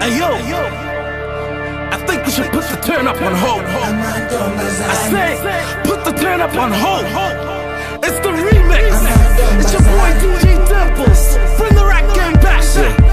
Hey yo, I think we should put the turn up on hold. I say, put the turn up on hold. It's the remix. It's your boy DJ Dimples. Bring the rap game back.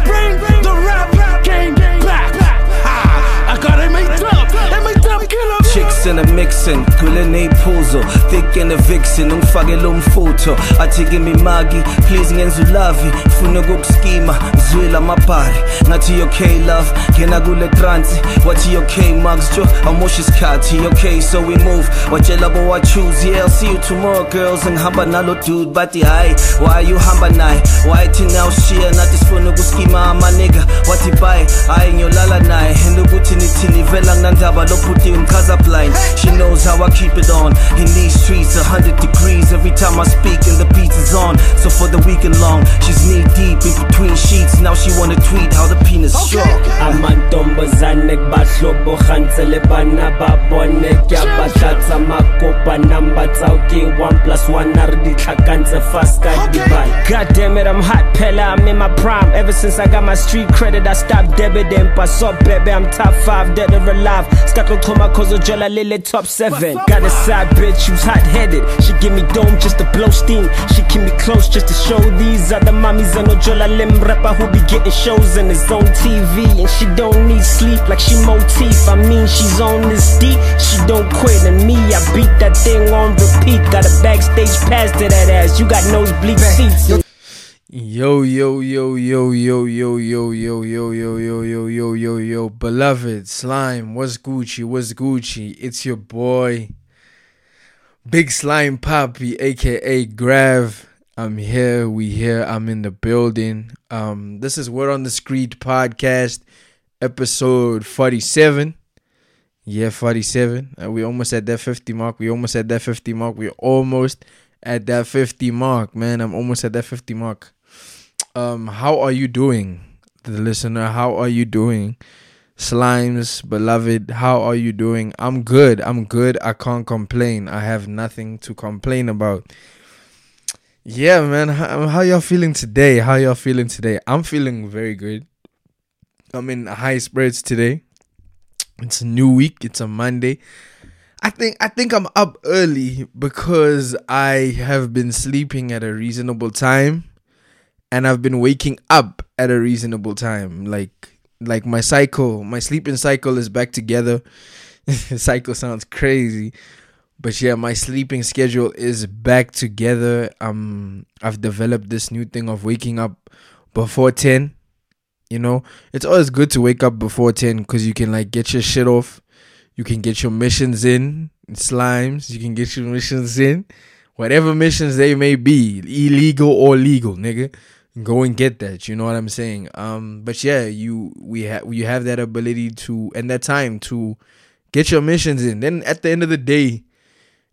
Bring the rap game back. Ha! I got it made up. It made up killer. Chicks in the mixing, kuline phuzo thick in the vixen ungifake lo mfutho athi kimi magi please ngenza ulavi funa ukukuskima zwela amabhari ngathi okay love? Ngena kule trance wathi okay mugs jo? Awumosha isikhathi okay so we move. What watshela bo wa choose. Yeah I'll see you tomorrow girls. Ngihamba nalo dude bathi hayi why you hamba naye why thina ushiya sifuna ukuskima ama nigga. Wathi bye hayi ngiyolala naye and ukuthi nithini vela nginandaba lo bhuti ngichaza blind she knows how I keep it on. In these streets a 100 degrees. Every time I speak and the beat is on. So for the weekend long she's knee deep in between sheets. Now she wanna tweet how the penis strong amantombazane bahlobo kgantsele bana ba bone. Ke a batlatsa makopa number tsa ke 1 plus 1 a re di tlhakantse fast ka dibale god damn it i'm hot pella. I'm in my prime. Ever since i got my street credit i stopped debiting. Pass up baby i'm top 5 dead or alive. Skatlo choma kozo jola lele top 7 got a side bitch who's hot headed she give me dome just to blow steam. She keep me close just to show these other mommies. And no jola lim rapper who be getting shows in his own tv and she don't need sleep like she motif. I mean she's on this deep. She don't quit and me. I beat that thing on repeat. Got a backstage pass to that ass. You got nosebleed seats. Yo, yo, yo, yo, yo, yo, yo, yo, yo, yo, yo, yo, yo, yo, yo, yo, beloved slime, what's Gucci? What's Gucci? It's your boy, Big Slime Poppy, aka Grav. I'm here, we here, I'm in the building. Um, this is Word on the Street podcast, episode 47. Yeah, 47. Uh, we almost at that 50 mark. We almost at that 50 mark. We almost at that 50 mark, man. I'm almost at that 50 mark. Um, how are you doing, the listener? How are you doing? Slimes, beloved, how are you doing? I'm good. I'm good. I can't complain. I have nothing to complain about. Yeah, man. How, how y'all feeling today? How y'all feeling today? I'm feeling very good. I'm in high spirits today. It's a new week. It's a Monday. I think I think I'm up early because I have been sleeping at a reasonable time and I've been waking up at a reasonable time. Like like my cycle, my sleeping cycle is back together. cycle sounds crazy. But yeah, my sleeping schedule is back together. Um I've developed this new thing of waking up before 10. You know, it's always good to wake up before 10 cuz you can like get your shit off. You can get your missions in, slimes, you can get your missions in. Whatever missions they may be, illegal or legal, nigga go and get that you know what i'm saying? Um but yeah you we have you have that ability to and that time to get your missions in. Then at the end of the day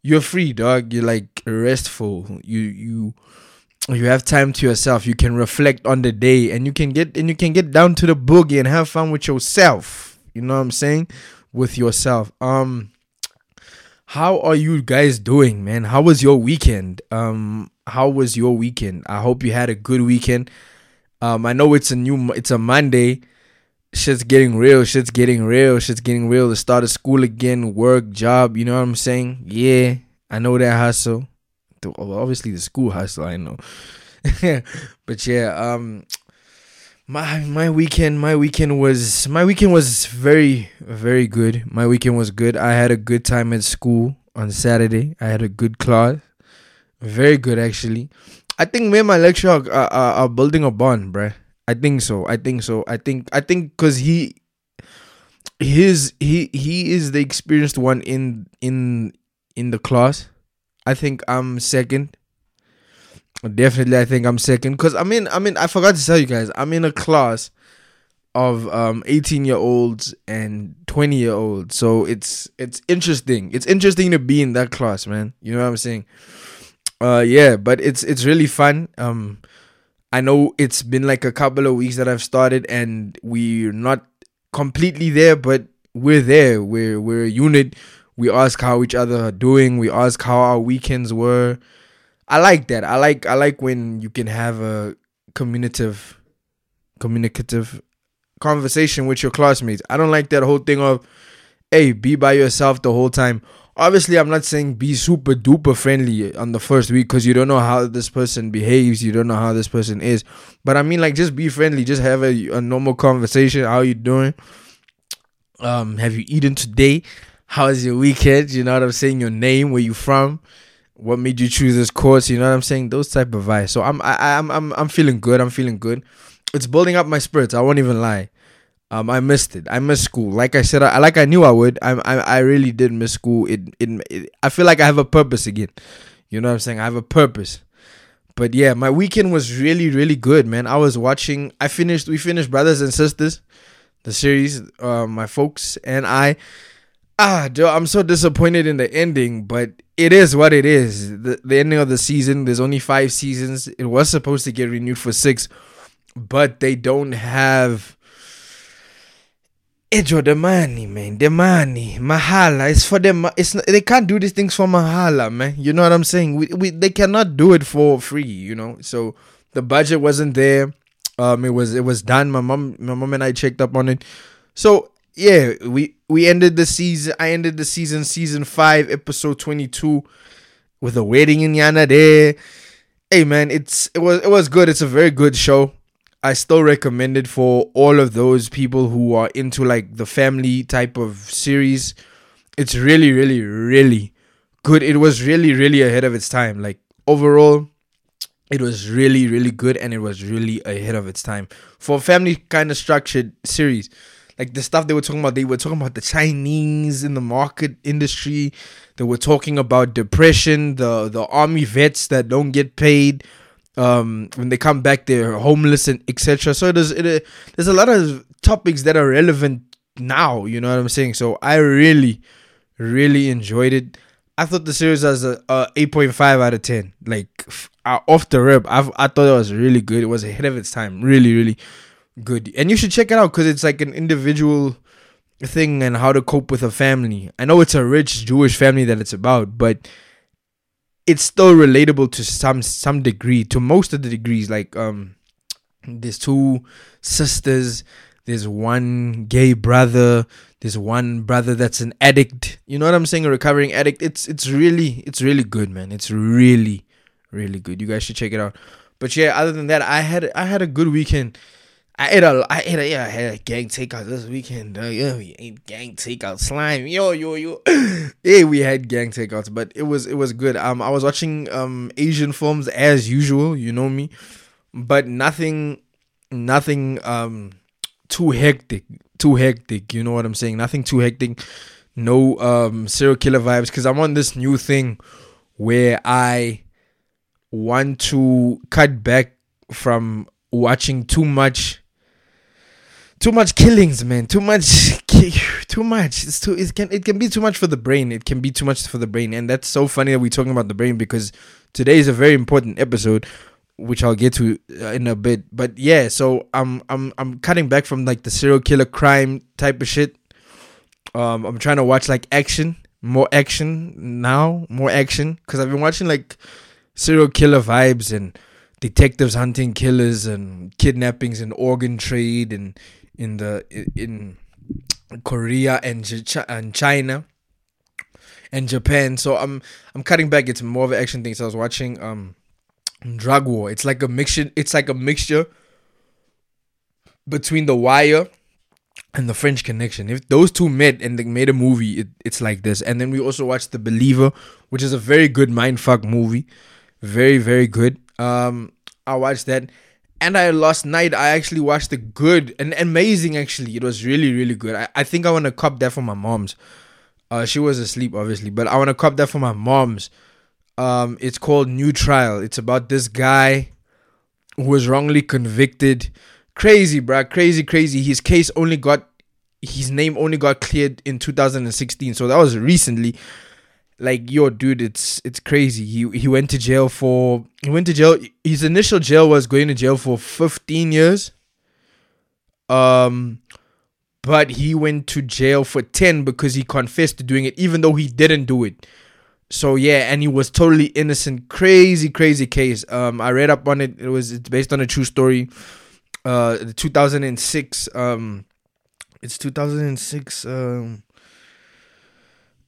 you're free dog. You're like restful. You you you have time to yourself. You can reflect on the day and you can get and you can get down to the boogie and have fun with yourself. You know what i'm saying? With yourself. Um how are you guys doing man? How was your weekend? Um how was your weekend? I hope you had a good weekend. Um i know it's a new it's a monday. Shit's getting real shit's getting real shit's getting real the start of school again work job you know what i'm saying? Yeah i know that hustle. Obviously the school hustle i know. But yeah um my my weekend my weekend was my weekend was very very good. My weekend was good. I had a good time at school on saturday. I had a good class. Very good actually. I think me and my lecturer are, are, are building a bond bruh. i think so. I think so. I think i think because he his he he is the experienced one in in in the class. I think i'm second Definitely, I think I'm second because I mean, I mean, I forgot to tell you guys, I'm in a class of um 18 year olds and 20 year olds, so it's it's interesting. It's interesting to be in that class, man. You know what I'm saying? Uh, yeah, but it's it's really fun. Um, I know it's been like a couple of weeks that I've started, and we're not completely there, but we're there. We're we're a unit. We ask how each other are doing. We ask how our weekends were. I like that. I like I like when you can have a communicative communicative conversation with your classmates. I don't like that whole thing of, hey, be by yourself the whole time. Obviously, I'm not saying be super duper friendly on the first week because you don't know how this person behaves. You don't know how this person is. But I mean, like, just be friendly. Just have a, a normal conversation. How you doing? Um, have you eaten today? How's your weekend? You know what I'm saying? Your name, where you from? What made you choose this course? You know what I'm saying? Those type of vibes. So I'm I, I'm I'm I'm feeling good. I'm feeling good. It's building up my spirits. I won't even lie. Um, I missed it. I missed school. Like I said, I like I knew I would. I I, I really did miss school. It, it it I feel like I have a purpose again. You know what I'm saying? I have a purpose. But yeah, my weekend was really really good, man. I was watching. I finished. We finished Brothers and Sisters, the series. Uh, my folks and I. Ah, Joe, I'm so disappointed in the ending, but it is what it is. The, the ending of the season. There's only five seasons. It was supposed to get renewed for six, but they don't have Ejo, the money, man, the money, mahala. It's for them. It's not, they can't do these things for mahala, man. You know what I'm saying? We, we they cannot do it for free. You know, so the budget wasn't there. Um, it was it was done. My mom, my mom and I checked up on it. So yeah, we we ended the season. I ended the season, season five, episode twenty two, with a wedding in Yana there. Hey man, it's it was it was good. It's a very good show. I still recommend it for all of those people who are into like the family type of series. It's really, really, really good. It was really, really ahead of its time. Like overall, it was really, really good and it was really ahead of its time for family kind of structured series. Like the stuff they were talking about, they were talking about the Chinese in the market industry. They were talking about depression, the the army vets that don't get paid um, when they come back they're homeless and etc so there's it, there's a lot of topics that are relevant now you know what i'm saying? So i really really enjoyed it. I thought the series was a, a 8.5 out of 10 like uh, off the rip. I've, i thought it was really good. It was ahead of its time. Really really good. And you should check it out because it's like an individual thing and how to cope with a family. I know it's a rich jewish family that it's about but it's still relatable to some some degree to most of the degrees. Like um there's two sisters there's one gay brother there's one brother that's an addict. You know what i'm saying? A recovering addict. It's it's really it's really good man. It's really really good. You guys should check it out. But yeah other than that i had i had a good weekend I ate a, I ate a, yeah, I had a gang takeout this weekend. Uh, yeah, we ate gang takeout slime. Yo, yo, yo. yeah, we had gang takeouts, but it was, it was good. Um, I was watching um Asian films as usual. You know me, but nothing, nothing um too hectic, too hectic. You know what I'm saying? Nothing too hectic. No um serial killer vibes because I'm on this new thing where I want to cut back from watching too much too much killings, man. Too much, too much. It's too. It can. It can be too much for the brain. It can be too much for the brain, and that's so funny that we're talking about the brain because today is a very important episode, which I'll get to uh, in a bit. But yeah, so I'm I'm I'm cutting back from like the serial killer crime type of shit. Um, I'm trying to watch like action, more action now, more action because I've been watching like serial killer vibes and detectives hunting killers and kidnappings and organ trade and in the in Korea and and China and Japan. So I'm I'm cutting back. It's more of an action thing. So I was watching um Drug War. It's like a mixture. It's like a mixture between The Wire and The French Connection. If those two met and they made a movie, it, it's like this. And then we also watched The Believer, which is a very good mindfuck movie. Very very good. Um, I watched that and I last night I actually watched the good and amazing actually. It was really really good. I, I think I want to cop that for my mom's. Uh, she was asleep obviously, but I want to cop that for my mom's. Um, it's called New Trial. It's about this guy who was wrongly convicted. Crazy, bruh. Crazy, crazy. His case only got his name only got cleared in 2016, so that was recently like yo dude it's it's crazy. He he went to jail for he went to jail his initial jail was going to jail for 15 years. Um but he went to jail for 10 because he confessed to doing it even though he didn't do it. So yeah and he was totally innocent. Crazy crazy case. Um i read up on it. It was it's based on a true story. Uh the 2006 um it's 2006 um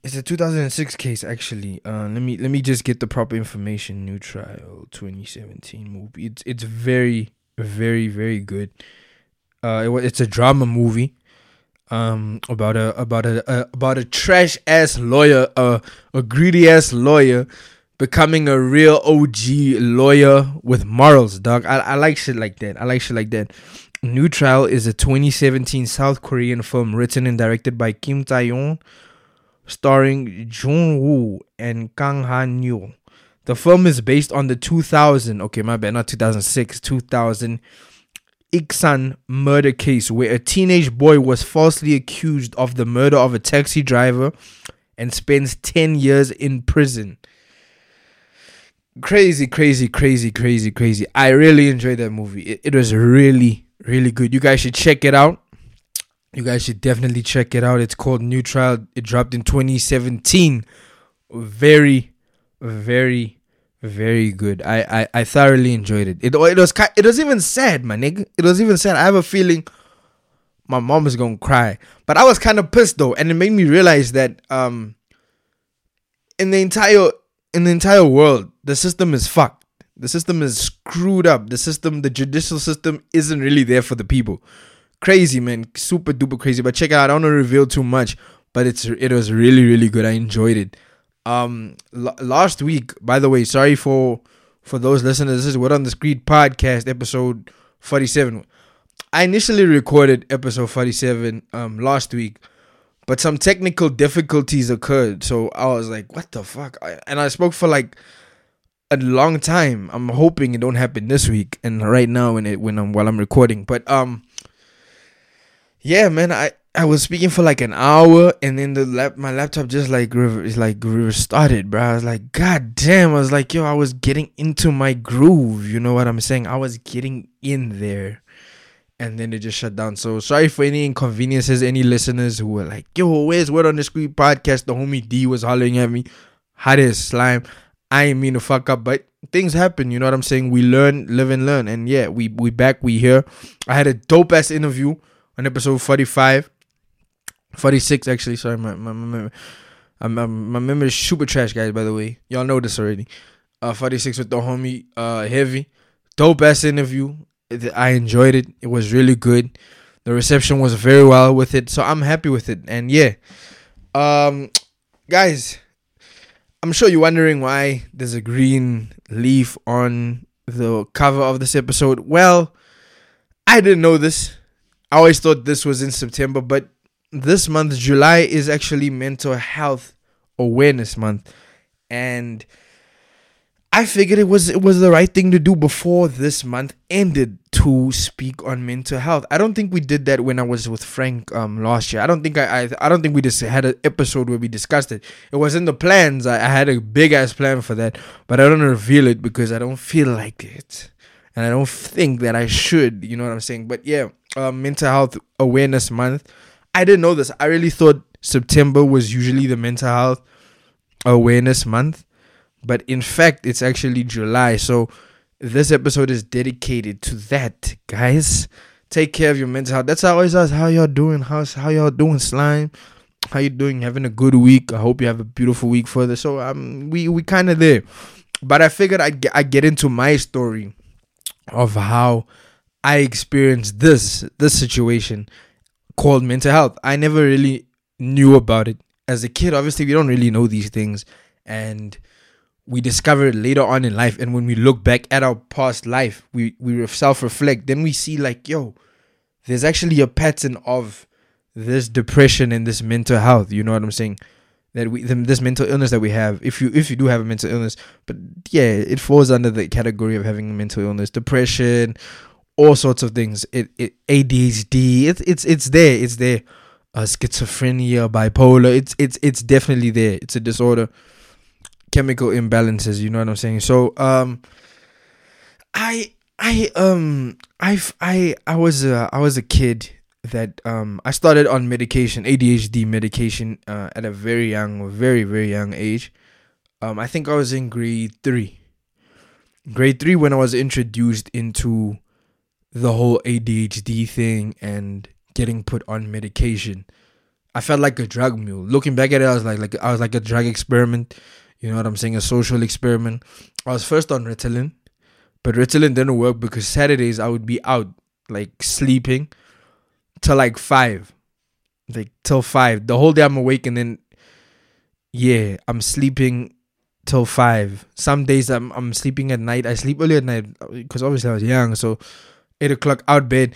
it's a 2006 case actually. Uh let me let me just get the proper information. New trial 2017 movie. It's it's very very very good. Uh it, it's a drama movie um about a about a, a about a trash ass lawyer a greedy ass lawyer becoming a real OG lawyer with morals dog. I, I like shit like that. I like shit like that. New Trial is a 2017 South Korean film written and directed by Kim Tae-yeon starring Jung Woo and Kang Han Yoo. The film is based on the 2000, okay, my bad, not 2006, 2000 Iksan murder case where a teenage boy was falsely accused of the murder of a taxi driver and spends 10 years in prison. Crazy, crazy, crazy, crazy, crazy. I really enjoyed that movie. It, it was really, really good. You guys should check it out. You guys should definitely check it out. It's called New Trial. It dropped in 2017. Very, very, very good. I, I, I thoroughly enjoyed it. It it was it was even sad, my nigga. It was even sad. I have a feeling my mom is gonna cry, but I was kind of pissed though, and it made me realize that um in the entire in the entire world, the system is fucked. The system is screwed up. The system, the judicial system, isn't really there for the people crazy, man, super duper crazy. But check it out. I don't want to reveal too much, but it's it was really really good. I enjoyed it. Um, l- last week, by the way, sorry for for those listeners. This is Word on the Street podcast episode forty seven. I initially recorded episode forty seven um last week, but some technical difficulties occurred. So I was like, "What the fuck?" I, and I spoke for like a long time. I'm hoping it don't happen this week and right now when it when I'm while I'm recording. But um yeah, man, I I was speaking for like an hour, and then the lap my laptop just like is like restarted, bro. I was like, God damn! I was like, yo, I was getting into my groove. You know what I'm saying? I was getting in there, and then it just shut down. So sorry for any inconveniences. Any listeners who were like, yo, where's Word on the Street podcast? The homie D was hollering at me. How is slime? I ain't mean to fuck up, but things happen. You know what I'm saying? We learn, live and learn, and yeah, we we back, we here. I had a dope ass interview on episode 45 46 actually sorry my my, my, my, my memory is super trash guys by the way. Y'all know this already. Uh 46 with the homie uh heavy. Dope ass interview. I enjoyed it. It was really good. The reception was very well with it so i'm happy with it. And yeah um guys i'm sure you're wondering why there's a green leaf on the cover of this episode. Well i didn't know this I always thought this was in September, but this month, July, is actually Mental Health Awareness Month, and I figured it was it was the right thing to do before this month ended to speak on mental health. I don't think we did that when I was with Frank um last year. I don't think I I, I don't think we just had an episode where we discussed it. It was in the plans. I, I had a big ass plan for that, but I don't reveal it because I don't feel like it and I don't think that I should. You know what I'm saying? But yeah, uh, Mental Health Awareness Month. I didn't know this. I really thought September was usually the Mental Health Awareness Month, but in fact, it's actually July. So this episode is dedicated to that, guys. Take care of your mental health. That's how I always ask how y'all doing. How's how y'all doing, slime? How you doing? Having a good week. I hope you have a beautiful week further. So um, we we kind of there, but I figured I I get into my story of how I experienced this this situation called mental health. I never really knew about it as a kid. Obviously, we don't really know these things, and we discover it later on in life. And when we look back at our past life, we we self reflect. Then we see like, yo, there's actually a pattern of this depression and this mental health. You know what I'm saying? that we this mental illness that we have if you if you do have a mental illness but yeah it falls under the category of having a mental illness depression all sorts of things. It, it ADHD it's it's it's there it's there. Uh, schizophrenia bipolar it's it's it's definitely there. It's a disorder. Chemical imbalances you know what i'm saying? So um i i um i i i was uh, i was a kid that um I started on medication, ADHD medication, uh, at a very young, very very young age. Um, I think I was in grade three. Grade three when I was introduced into the whole ADHD thing and getting put on medication. I felt like a drug mule. Looking back at it, I was like, like I was like a drug experiment. You know what I'm saying? A social experiment. I was first on Ritalin, but Ritalin didn't work because Saturdays I would be out, like sleeping, till like five, like till five. The whole day I'm awake, and then yeah, I'm sleeping till five. Some days I'm I'm sleeping at night. I sleep early at night uh, because obviously I was young. So eight o'clock out bed.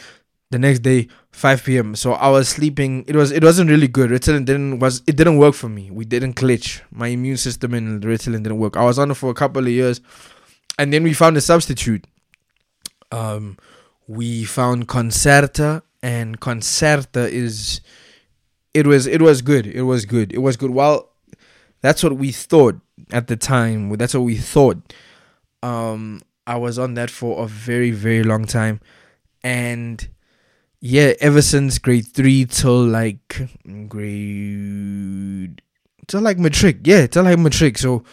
The next day, 5 p.m. So I was sleeping. It was it wasn't really good. Ritalin didn't was it didn't work for me. We didn't glitch. My immune system and Ritalin didn't work. I was on it for a couple of years, and then we found a substitute. Um, we found Concerta, and Concerta is it was it was good. It was good. It was good. Well, that's what we thought at the time. That's what we thought. Um, I was on that for a very very long time, and yeah, ever since grade three till like grade till like matric, yeah, till like matric. So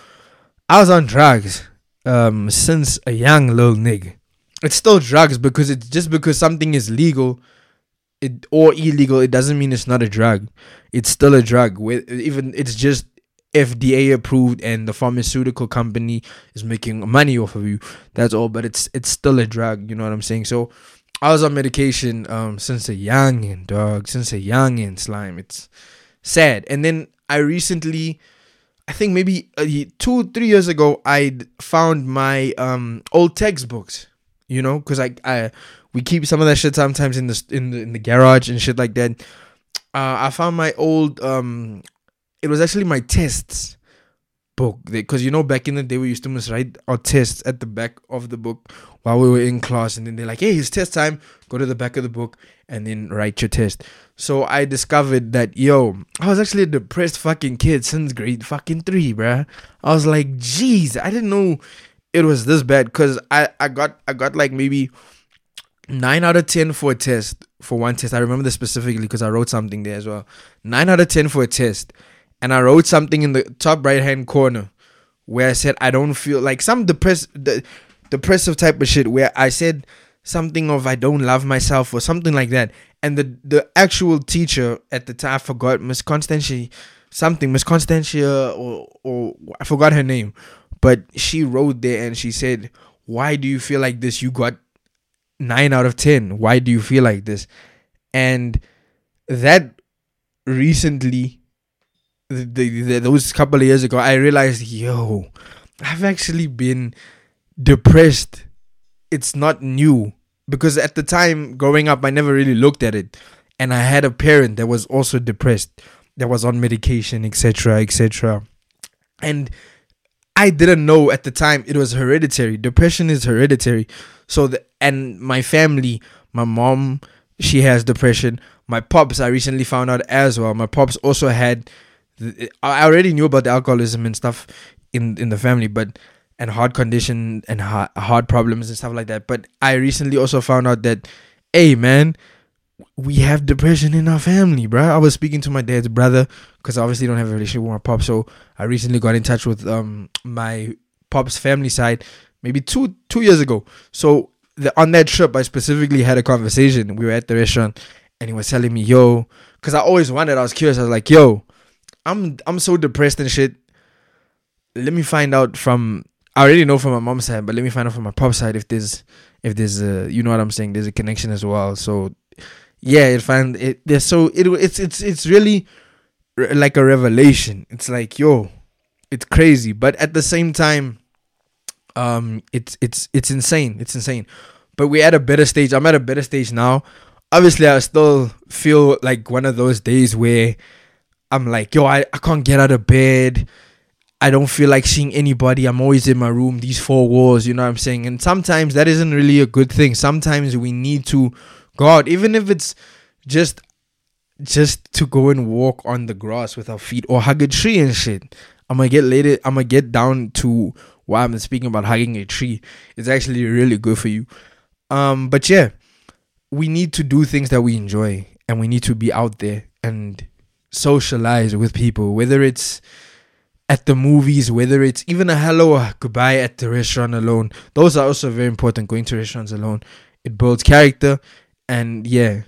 I was on drugs um since a young little nigga. It's still drugs because it's just because something is legal it or illegal, it doesn't mean it's not a drug. It's still a drug. With even it's just FDA approved and the pharmaceutical company is making money off of you. That's all. But it's it's still a drug. You know what I'm saying? So I was on medication um since a youngin, dog. Since a youngin, slime. It's sad. And then I recently, I think maybe uh, two three years ago, I found my um old textbooks. You know, because I I we keep some of that shit sometimes in the in the in the garage and shit like that. Uh, I found my old um, it was actually my tests book. Because you know back in the day we used to write our tests at the back of the book while we were in class. And then they're like hey it's test time. Go to the back of the book and then write your test. So i discovered that yo i was actually a depressed fucking kid since grade fucking three bruh. I was like jeez i didn't know it was this bad. Because i i got i got like maybe nine out of ten for a test for one test. I remember this specifically because i wrote something there as well. Nine out of ten for a test and I wrote something in the top right hand corner where I said I don't feel like some depress the depressive type of shit where I said something of I don't love myself or something like that. And the the actual teacher at the time I forgot Miss Constantia something Miss Constantia or or I forgot her name, but she wrote there and she said, "Why do you feel like this? You got nine out of ten. Why do you feel like this?" And that recently the, the, those couple of years ago, I realized, yo, I've actually been depressed. It's not new because at the time growing up, I never really looked at it, and I had a parent that was also depressed, that was on medication, etc., etc., and I didn't know at the time it was hereditary. Depression is hereditary. So the and my family, my mom, she has depression. My pops, I recently found out as well. My pops also had I already knew about the alcoholism and stuff in in the family, but and heart condition and heart, heart problems and stuff like that. But I recently also found out that, hey man, we have depression in our family, bro. I was speaking to my dad's brother because I obviously don't have a relationship with my pop, so I recently got in touch with um my pop's family side maybe two two years ago. So the, on that trip, I specifically had a conversation. We were at the restaurant, and he was telling me, "Yo," because I always wondered. I was curious. I was like, "Yo." I'm I'm so depressed and shit. Let me find out from I already know from my mom's side, but let me find out from my pop side if there's if there's a you know what I'm saying. There's a connection as well. So yeah, it find it. There's so it it's it's it's really like a revelation. It's like yo, it's crazy, but at the same time, um, it's it's it's insane. It's insane. But we're at a better stage. I'm at a better stage now. Obviously, I still feel like one of those days where I'm like, yo, I, I can't get out of bed. I don't feel like seeing anybody. I'm always in my room, these four walls, you know what I'm saying? And sometimes that isn't really a good thing. Sometimes we need to go out, even if it's just just to go and walk on the grass with our feet or hug a tree and shit. I'm gonna get later I'm gonna get down to why I'm speaking about hugging a tree. It's actually really good for you. Um, but yeah, we need to do things that we enjoy and we need to be out there and socialize with people, whether it's at the movies, whether it's even a hello or goodbye at the restaurant alone. Those are also very important. Going to restaurants alone it builds character, and yeah.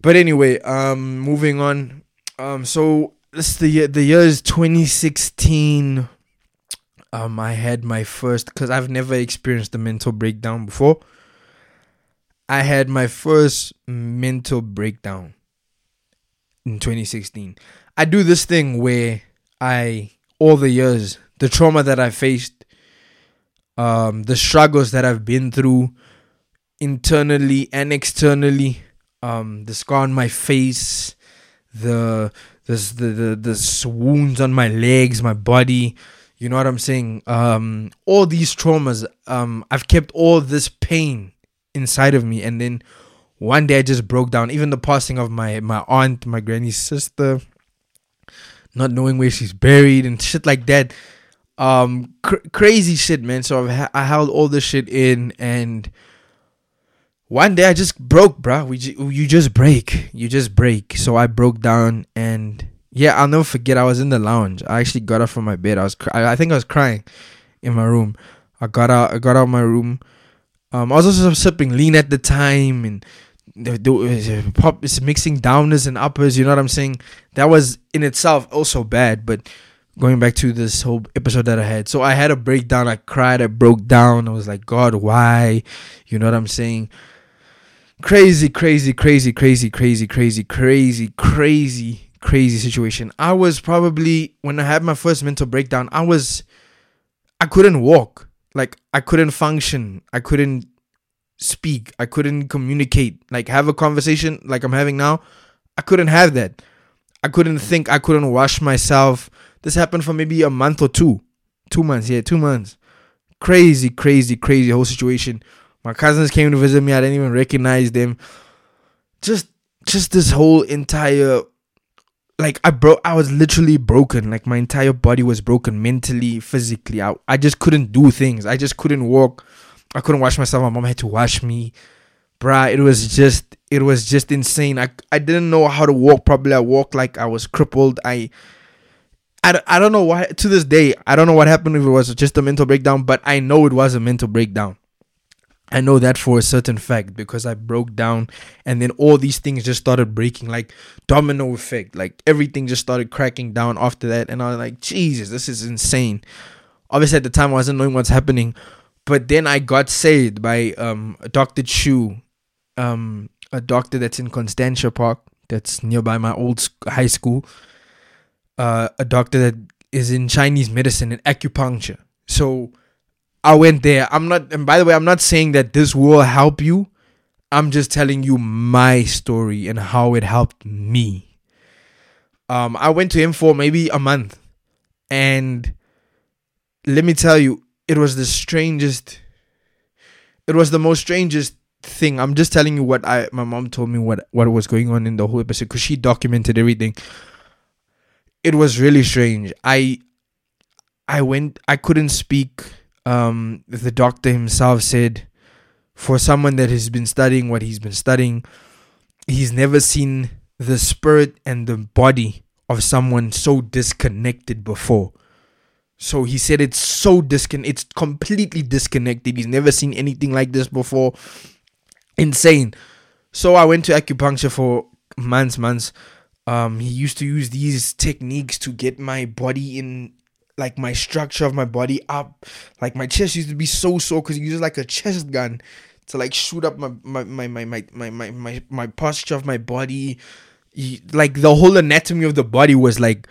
But anyway, um, moving on. Um, so this the year. The year is 2016. Um, I had my first because I've never experienced a mental breakdown before. I had my first mental breakdown in 2016. I do this thing where I all the years, the trauma that I faced, um, the struggles that I've been through internally and externally, um, the scar on my face, the the the the, wounds on my legs, my body, you know what I'm saying? Um, all these traumas, um, I've kept all this pain inside of me, and then one day I just broke down. Even the passing of my my aunt, my granny's sister, not knowing where she's buried and shit like that. Um, cr- crazy shit, man. So ha- I held all this shit in, and one day I just broke, bro. We you just break, you just break. So I broke down, and yeah, I'll never forget. I was in the lounge. I actually got up from my bed. I was, cr- I think I was crying in my room. I got out. I got out of my room. Um, I was also sipping lean at the time, and the, the uh, pop is mixing downers and uppers. You know what I'm saying? That was in itself also bad. But going back to this whole episode that I had, so I had a breakdown. I cried. I broke down. I was like, God, why? You know what I'm saying? Crazy, crazy, crazy, crazy, crazy, crazy, crazy, crazy crazy situation. I was probably when I had my first mental breakdown, I was I couldn't walk. Like I couldn't function. I couldn't speak. I couldn't communicate. Like have a conversation like I'm having now. I couldn't have that. I couldn't mm. think. I couldn't wash myself. This happened for maybe a month or two. Two months, yeah, two months. Crazy, crazy, crazy whole situation. My cousins came to visit me. I didn't even recognize them. Just just this whole entire like I broke I was literally broken. Like my entire body was broken mentally, physically. I, I just couldn't do things. I just couldn't walk. I couldn't wash myself. My mom had to wash me. Bruh, it was just it was just insane. I I didn't know how to walk properly. I walked like I was crippled. I I, I don't know why to this day I don't know what happened if it was just a mental breakdown, but I know it was a mental breakdown. I know that for a certain fact because I broke down and then all these things just started breaking like domino effect. Like everything just started cracking down after that. And I was like, Jesus, this is insane. Obviously, at the time, I wasn't knowing what's happening. But then I got saved by um, Dr. Chu, um, a doctor that's in Constantia Park, that's nearby my old high school. Uh, a doctor that is in Chinese medicine and acupuncture. So, I went there. I'm not, and by the way, I'm not saying that this will help you. I'm just telling you my story and how it helped me. Um, I went to him for maybe a month, and let me tell you, it was the strangest. It was the most strangest thing. I'm just telling you what I my mom told me what what was going on in the whole episode because she documented everything. It was really strange. I I went. I couldn't speak um, the doctor himself said, for someone that has been studying what he's been studying, he's never seen the spirit and the body of someone so disconnected before. So he said it's so discon it's completely disconnected. He's never seen anything like this before. Insane. So I went to acupuncture for months, months. Um, he used to use these techniques to get my body in like my structure of my body up. Like my chest used to be so sore because he uses like a chest gun to like shoot up my my my my my my my, my, my posture of my body. He, like the whole anatomy of the body was like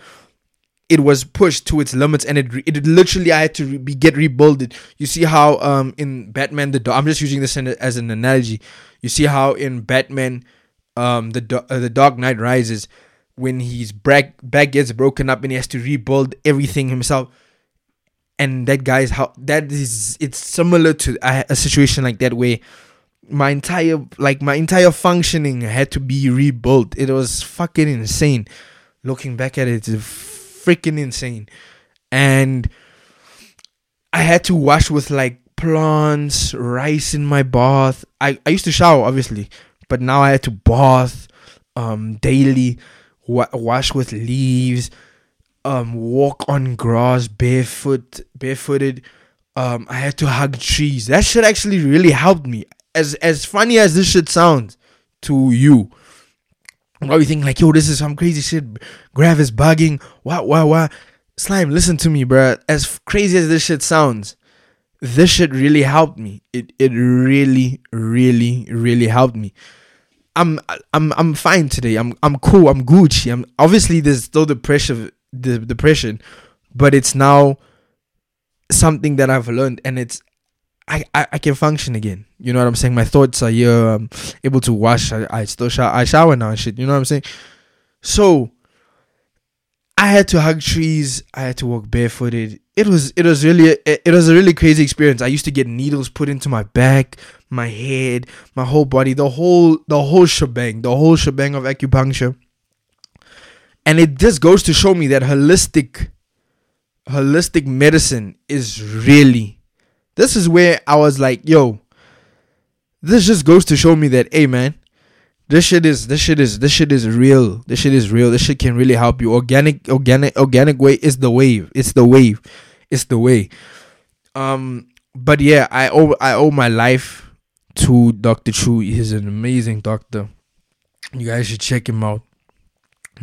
it was pushed to its limits and it it literally I had to re- be get rebuilded. You see how um in Batman the I'm just using this as an analogy. You see how in Batman um the uh, the Dark Knight Rises when his back back gets broken up and he has to rebuild everything himself and that guy's how that is it's similar to a, a, situation like that where my entire like my entire functioning had to be rebuilt it was fucking insane looking back at it freaking insane and i had to wash with like plants rice in my bath i, I used to shower obviously but now i had to bath um daily wa- wash with leaves, um, walk on grass barefoot, barefooted. Um, I had to hug trees. That shit actually really helped me. as as funny as this shit sounds to you, probably think like, yo, this is some crazy shit. Grav is bugging. What, what, what? Slime, listen to me, bruh. As crazy as this shit sounds, this shit really helped me. It it really, really, really helped me. I'm I'm I'm fine today. I'm I'm cool. I'm Gucci. I'm obviously there's still the pressure, the depression, but it's now something that I've learned, and it's I, I, I can function again. You know what I'm saying? My thoughts are here. I'm um, able to wash. I, I still shower. I shower now and shit. You know what I'm saying? So I had to hug trees. I had to walk barefooted. It was it was really it, it was a really crazy experience. I used to get needles put into my back, my head, my whole body, the whole the whole shebang, the whole shebang of acupuncture. And it just goes to show me that holistic holistic medicine is really this is where I was like, yo, this just goes to show me that, hey man, this shit is this shit is this shit is real. This shit is real. This shit can really help you. Organic, organic, organic way is the wave. It's the wave. It's the way. Um, but yeah, I owe I owe my life to Dr. Chu. He's an amazing doctor. You guys should check him out.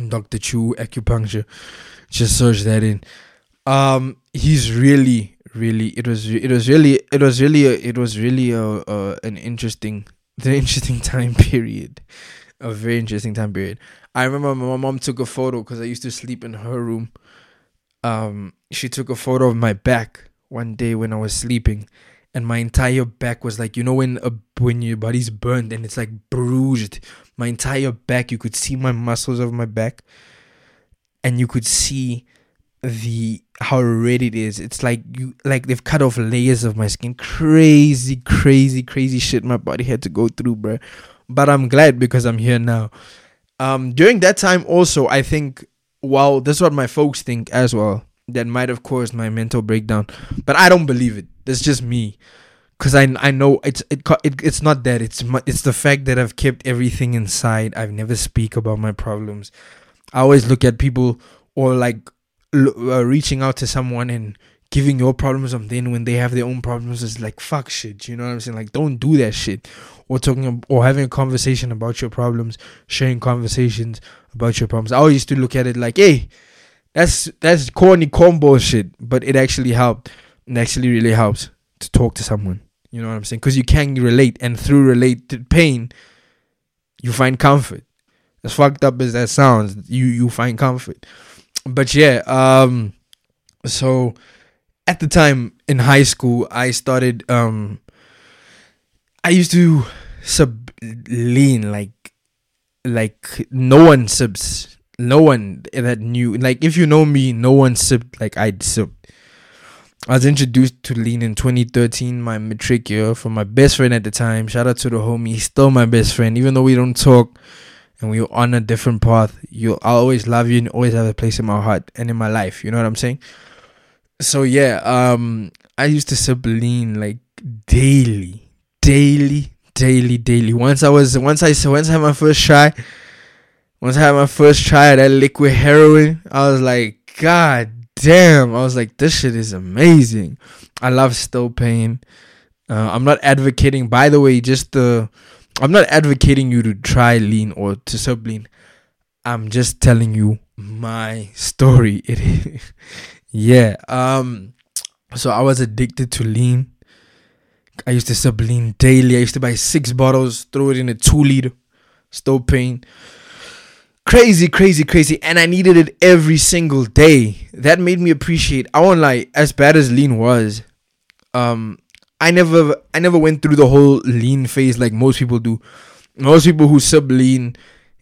Dr. Chu acupuncture. Just search that in. Um, he's really really it was it was really it was really a, it was really a, a an interesting the interesting time period. A very interesting time period. I remember my mom took a photo because i used to sleep in her room. Um she took a photo of my back one day when i was sleeping and my entire back was like you know when a when your body's burned and it's like bruised my entire back you could see my muscles of my back and you could see the how red it is. It's like you like they've cut off layers of my skin. Crazy, crazy, crazy shit my body had to go through, bro. But I'm glad because I'm here now. Um, during that time also, I think well, this is what my folks think as well. That might have caused my mental breakdown, but I don't believe it. That's just me, cause I I know it's it, it it's not that. It's my, it's the fact that I've kept everything inside. I've never speak about my problems. I always look at people or like uh, reaching out to someone and giving your problems then when they have their own problems is like fuck shit you know what i'm saying? Like don't do that shit. Or talking or having a conversation about your problems sharing conversations about your problems. I always used to look at it like hey that's that's corny combo shit but it actually helped. It actually really helps to talk to someone you know what i'm saying? Because you can relate and through related pain you find comfort. As fucked up as that sounds you you find comfort but yeah, um, so at the time in high school, I started. Um, I used to sub lean like, like no one subs, no one that knew. Like if you know me, no one subbed like I sub. I was introduced to lean in 2013, my matric year, from my best friend at the time. Shout out to the homie, he's still my best friend, even though we don't talk and we're on a different path, you I'll always love you and always have a place in my heart and in my life. You know what I'm saying? So yeah, um, I used to sip lean like daily, daily, daily, daily. Once I was, once I, once I had my first try, once I had my first try at that liquid heroin, I was like, God damn! I was like, this shit is amazing. I love still pain. Uh, I'm not advocating, by the way, just the I'm not advocating you to try lean or to sub lean. I'm just telling you my story. Yeah. Um. So I was addicted to lean. I used to sub lean daily. I used to buy six bottles, throw it in a two liter, stove pain. Crazy, crazy, crazy. And I needed it every single day. That made me appreciate. I won't lie, as bad as lean was, um, I never I never went through the whole lean phase like most people do. Most people who sub lean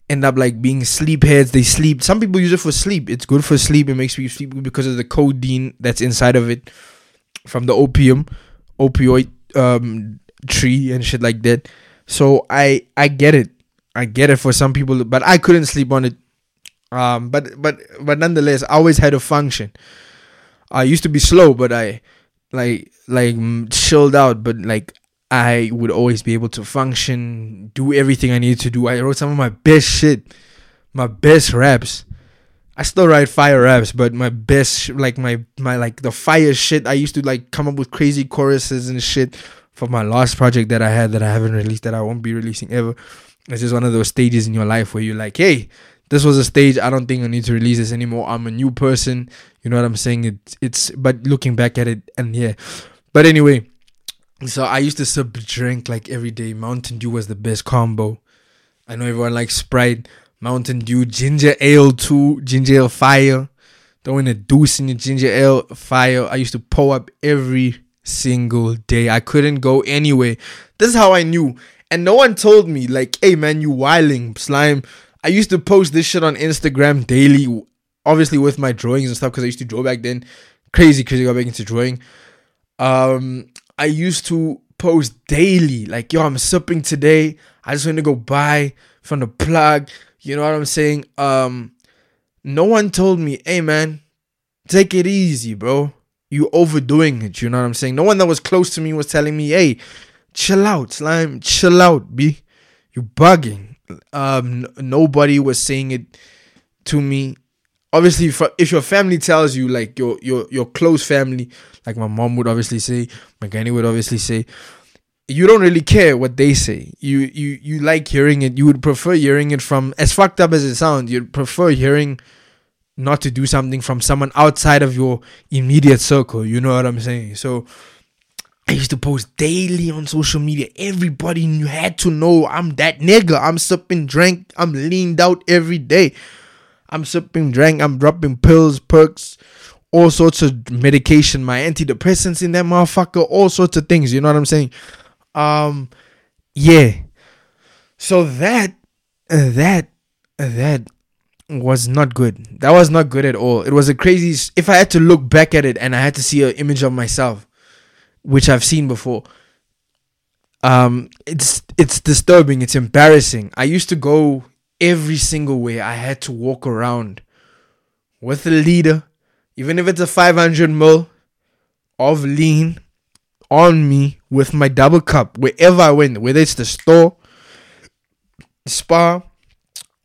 end up like being sleepheads. They sleep. Some people use it for sleep. It's good for sleep. It makes you sleep because of the codeine that's inside of it from the opium, opioid um, tree and shit like that. So I I get it. I get it for some people, but I couldn't sleep on it. Um, but but but nonetheless, I always had a function. I used to be slow, but I like like chilled out, but like I would always be able to function, do everything I needed to do. I wrote some of my best shit, my best raps. I still write fire raps, but my best like my my like the fire shit. I used to like come up with crazy choruses and shit for my last project that I had that I haven't released that I won't be releasing ever. It's just one of those stages in your life where you're like, hey, this was a stage. I don't think I need to release this anymore. I'm a new person. You know what I'm saying? It's it's but looking back at it and yeah. But anyway, so I used to sip drink like every day. Mountain Dew was the best combo. I know everyone likes Sprite, Mountain Dew, ginger ale too, ginger ale fire. Throwing a deuce in your ginger ale fire. I used to pull up every single day. I couldn't go anywhere. This is how I knew. And no one told me, like, hey man, you wiling, slime. I used to post this shit on Instagram daily, obviously with my drawings and stuff, because I used to draw back then. Crazy, crazy, got back into drawing. Um, I used to post daily, like, yo, I'm sipping today. I just want to go buy from the plug. You know what I'm saying? Um, no one told me, hey man, take it easy, bro. You overdoing it. You know what I'm saying? No one that was close to me was telling me, hey, chill out, slime, chill out, b. You bugging. Um, n- nobody was saying it to me. Obviously, if, your family tells you, like your your your close family, like my mom would obviously say, my granny would obviously say, you don't really care what they say. You you you like hearing it. You would prefer hearing it from as fucked up as it sounds. You'd prefer hearing not to do something from someone outside of your immediate circle. You know what I'm saying? So I used to post daily on social media. Everybody you had to know I'm that nigga. I'm sipping drink. I'm leaned out every day. I'm sipping drink. I'm dropping pills, perks, all sorts of medication, my antidepressants in that motherfucker, all sorts of things. You know what I'm saying? Um, yeah. So that, that, that was not good. That was not good at all. It was a crazy. If I had to look back at it and I had to see an image of myself, which I've seen before, um, it's it's disturbing. It's embarrassing. I used to go every single way. I had to walk around with a leader, even if it's a 500 mil of lean on me with my double cup wherever I went, whether it's the store, spa,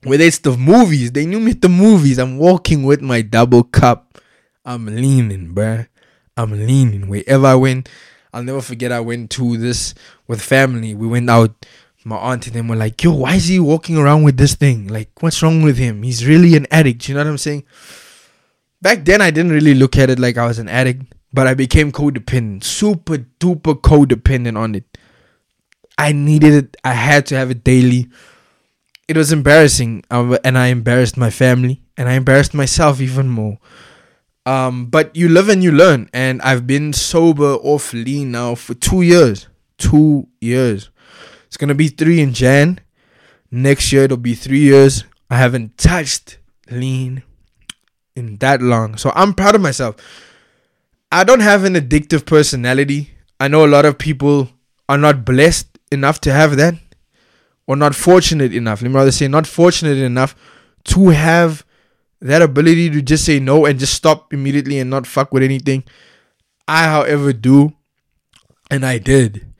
whether it's the movies. They knew me at the movies. I'm walking with my double cup. I'm leaning, bruh. I'm leaning wherever I went. I'll never forget. I went to this with family. We went out. My aunt and them were like, "Yo, why is he walking around with this thing? Like, what's wrong with him? He's really an addict." You know what I'm saying? Back then, I didn't really look at it like I was an addict, but I became codependent, super duper codependent on it. I needed it. I had to have it daily. It was embarrassing, and I embarrassed my family, and I embarrassed myself even more. Um, but you live and you learn, and I've been sober off lean now for two years. Two years. It's gonna be three in Jan. Next year it'll be three years. I haven't touched lean in that long, so I'm proud of myself. I don't have an addictive personality. I know a lot of people are not blessed enough to have that, or not fortunate enough. Let me rather say, not fortunate enough to have that ability to just say no and just stop immediately and not fuck with anything. I, however, do, and I did.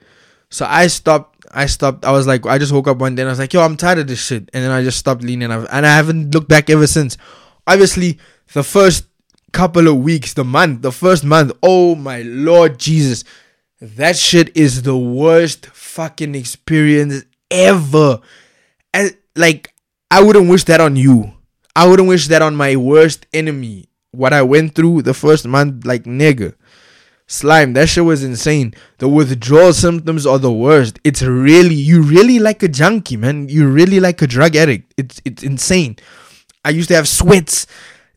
So I stopped. I stopped. I was like, I just woke up one day and I was like, yo, I'm tired of this shit. And then I just stopped leaning. And I haven't looked back ever since. Obviously, the first couple of weeks, the month, the first month, oh my Lord Jesus. That shit is the worst fucking experience ever. And like, I wouldn't wish that on you. I wouldn't wish that on my worst enemy. What I went through the first month, like nigga. Slime, that shit was insane. The withdrawal symptoms are the worst. It's really you really like a junkie, man. You really like a drug addict. It's it's insane. I used to have sweats.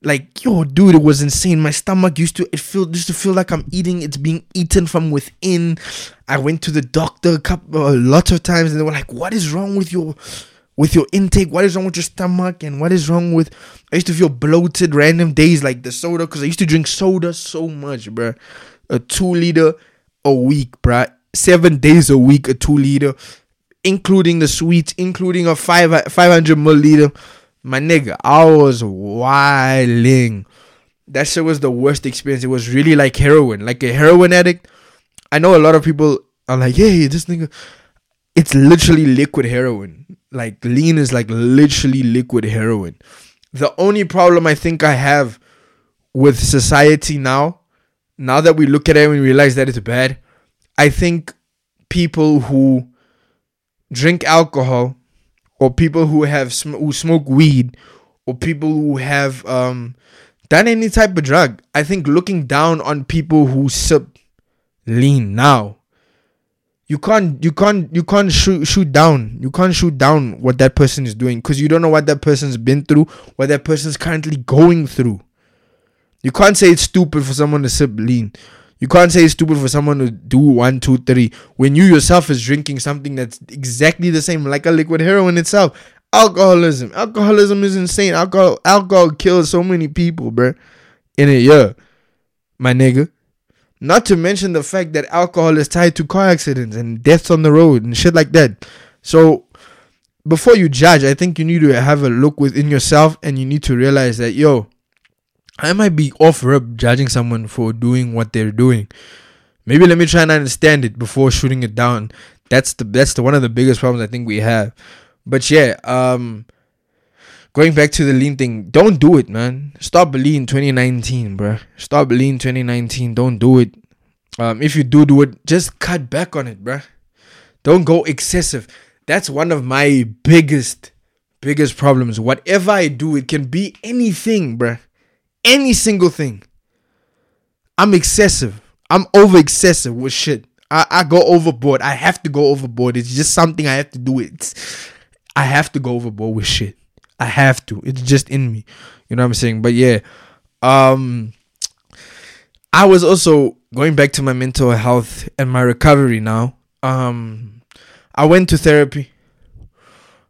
Like, yo, dude, it was insane. My stomach used to it feel used to feel like I'm eating, it's being eaten from within. I went to the doctor a couple a lot of times and they were like, What is wrong with your with your intake? What is wrong with your stomach? And what is wrong with? I used to feel bloated random days like the soda because I used to drink soda so much, bruh. A two liter a week, bruh. Seven days a week, a two liter, including the sweets, including a five five hundred milliliter. My nigga, I was wiling. That shit was the worst experience. It was really like heroin, like a heroin addict. I know a lot of people are like, "Hey, this nigga." It's literally liquid heroin like lean is like literally liquid heroin. The only problem I think I have with society now, now that we look at it and realize that it's bad, I think people who drink alcohol or people who have sm- who smoke weed or people who have um done any type of drug. I think looking down on people who sip lean now. You can't you can't you can't shoot shoot down. You can't shoot down what that person is doing because you don't know what that person's been through, what that person's currently going through. You can't say it's stupid for someone to sip lean. You can't say it's stupid for someone to do one, two, three when you yourself is drinking something that's exactly the same, like a liquid heroin itself. Alcoholism. Alcoholism is insane. Alcohol alcohol kills so many people, bruh. In a year. My nigga. Not to mention the fact that alcohol is tied to car accidents and deaths on the road and shit like that. So before you judge, I think you need to have a look within yourself and you need to realize that yo, I might be off rip judging someone for doing what they're doing. Maybe let me try and understand it before shooting it down. That's the that's the one of the biggest problems I think we have. But yeah, um going back to the lean thing, don't do it, man. Stop lean 2019, bro. Stop lean 2019. Don't do it. Um, if you do do it, just cut back on it, bro. Don't go excessive. That's one of my biggest, biggest problems. Whatever I do, it can be anything, bro. Any single thing. I'm excessive. I'm over excessive with shit. I, I go overboard. I have to go overboard. It's just something I have to do. It's I have to go overboard with shit. I have to. It's just in me. You know what I'm saying? But yeah. Um I was also going back to my mental health and my recovery now. Um I went to therapy.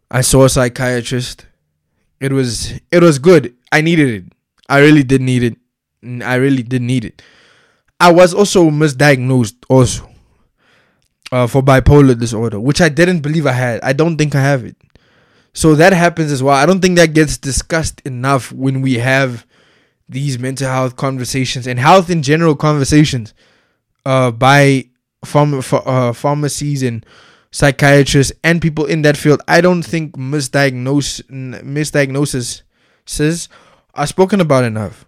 I saw a psychiatrist. It was it was good. I needed it. I really did need it. I really did need it. I was also misdiagnosed also uh, for bipolar disorder, which I didn't believe I had. I don't think I have it. So that happens as well. I don't think that gets discussed enough when we have these mental health conversations and health in general conversations uh, by pharma, uh, pharmacies and psychiatrists and people in that field. I don't think misdiagnose, misdiagnoses are spoken about enough.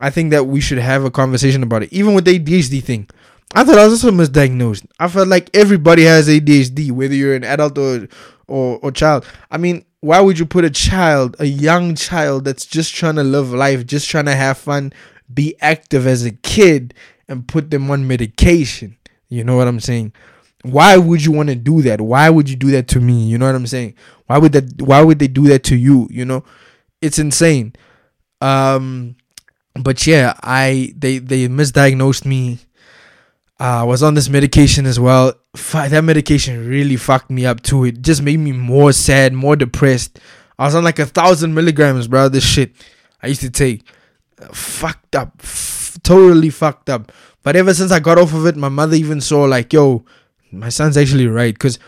I think that we should have a conversation about it, even with the ADHD thing. I thought I was also misdiagnosed. I felt like everybody has ADHD, whether you're an adult or or, or child. I mean, why would you put a child, a young child that's just trying to live life, just trying to have fun, be active as a kid, and put them on medication? You know what I'm saying? Why would you want to do that? Why would you do that to me? You know what I'm saying? Why would that why would they do that to you? You know? It's insane. Um but yeah, I they they misdiagnosed me I uh, was on this medication as well. That medication really fucked me up too. It just made me more sad, more depressed. I was on like a thousand milligrams, bro. This shit I used to take, uh, fucked up, f- totally fucked up. But ever since I got off of it, my mother even saw like, yo, my son's actually right. Cause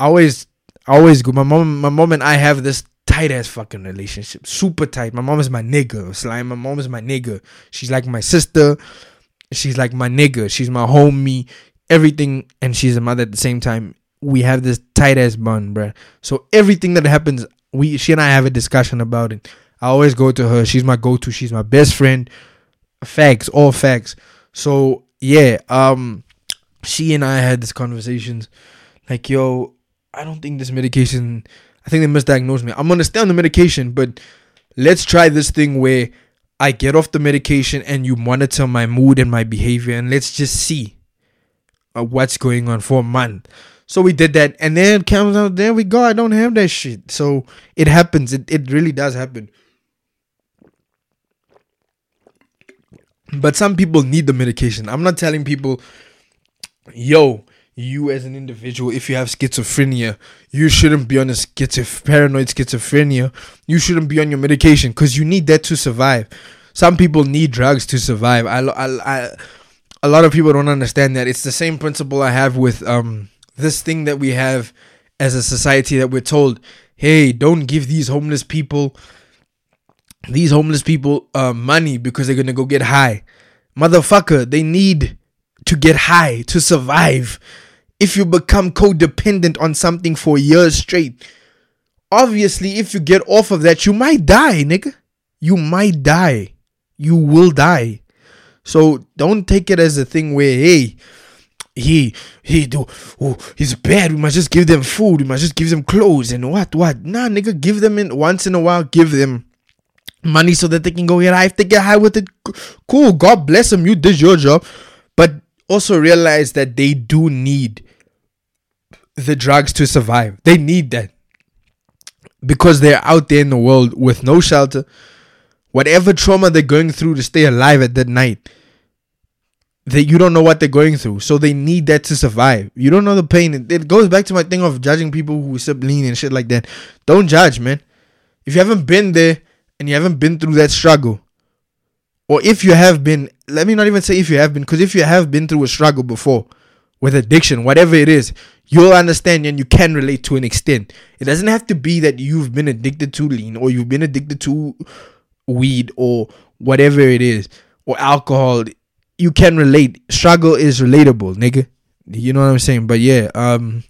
I always, I always go. My mom, my mom and I have this tight ass fucking relationship, super tight. My mom is my nigga. Slime. My mom is my nigga. She's like my sister she's like my nigga. She's my homie. Everything, and she's a mother at the same time. We have this tight ass bond, bruh. So everything that happens, we she and I have a discussion about it. I always go to her. She's my go to. She's my best friend. Facts, all facts. So yeah, um, she and I had these conversations. Like, yo, I don't think this medication. I think they misdiagnosed me. I'm gonna stay on the medication, but let's try this thing where I get off the medication and you monitor my mood and my behavior, and let's just see uh, what's going on for a month. So we did that, and then it comes out, there we go. I don't have that shit. So it happens. It, it really does happen. But some people need the medication. I'm not telling people, yo, you as an individual, if you have schizophrenia, you shouldn't be on a schizoph- paranoid schizophrenia. You shouldn't be on your medication because you need that to survive. Some people need drugs to survive. I, I, I, a lot of people don't understand that. It's the same principle I have with um this thing that we have as a society that we're told, hey, don't give these homeless people these homeless people uh, money because they're gonna go get high. Motherfucker, they need to get high to survive if you become codependent on something for years straight. Obviously, if you get off of that, you might die, nigga. You might die. You will die. So don't take it as a thing where, hey, he he do oh he's bad. We must just give them food. We must just give them clothes and what what. Nah, nigga, give them in once in a while. Give them money so that they can go get high. If they get high with it, cool. God bless them. You did your job, but also realize that they do need the drugs to survive. They need that because they're out there in the world with no shelter, whatever trauma they're going through to stay alive at that night. That you don't know what they're going through, so they need that to survive. You don't know the pain. It goes back to my thing of judging people who sip lean and shit like that. Don't judge, man. If you haven't been there and you haven't been through that struggle, or if you have been, let me not even say if you have been, because if you have been through a struggle before with addiction, whatever it is, you'll understand and you can relate to an extent. It doesn't have to be that you've been addicted to lean or you've been addicted to weed or whatever it is or alcohol. You can relate. Struggle is relatable, nigga. You know what I'm saying? But yeah, um,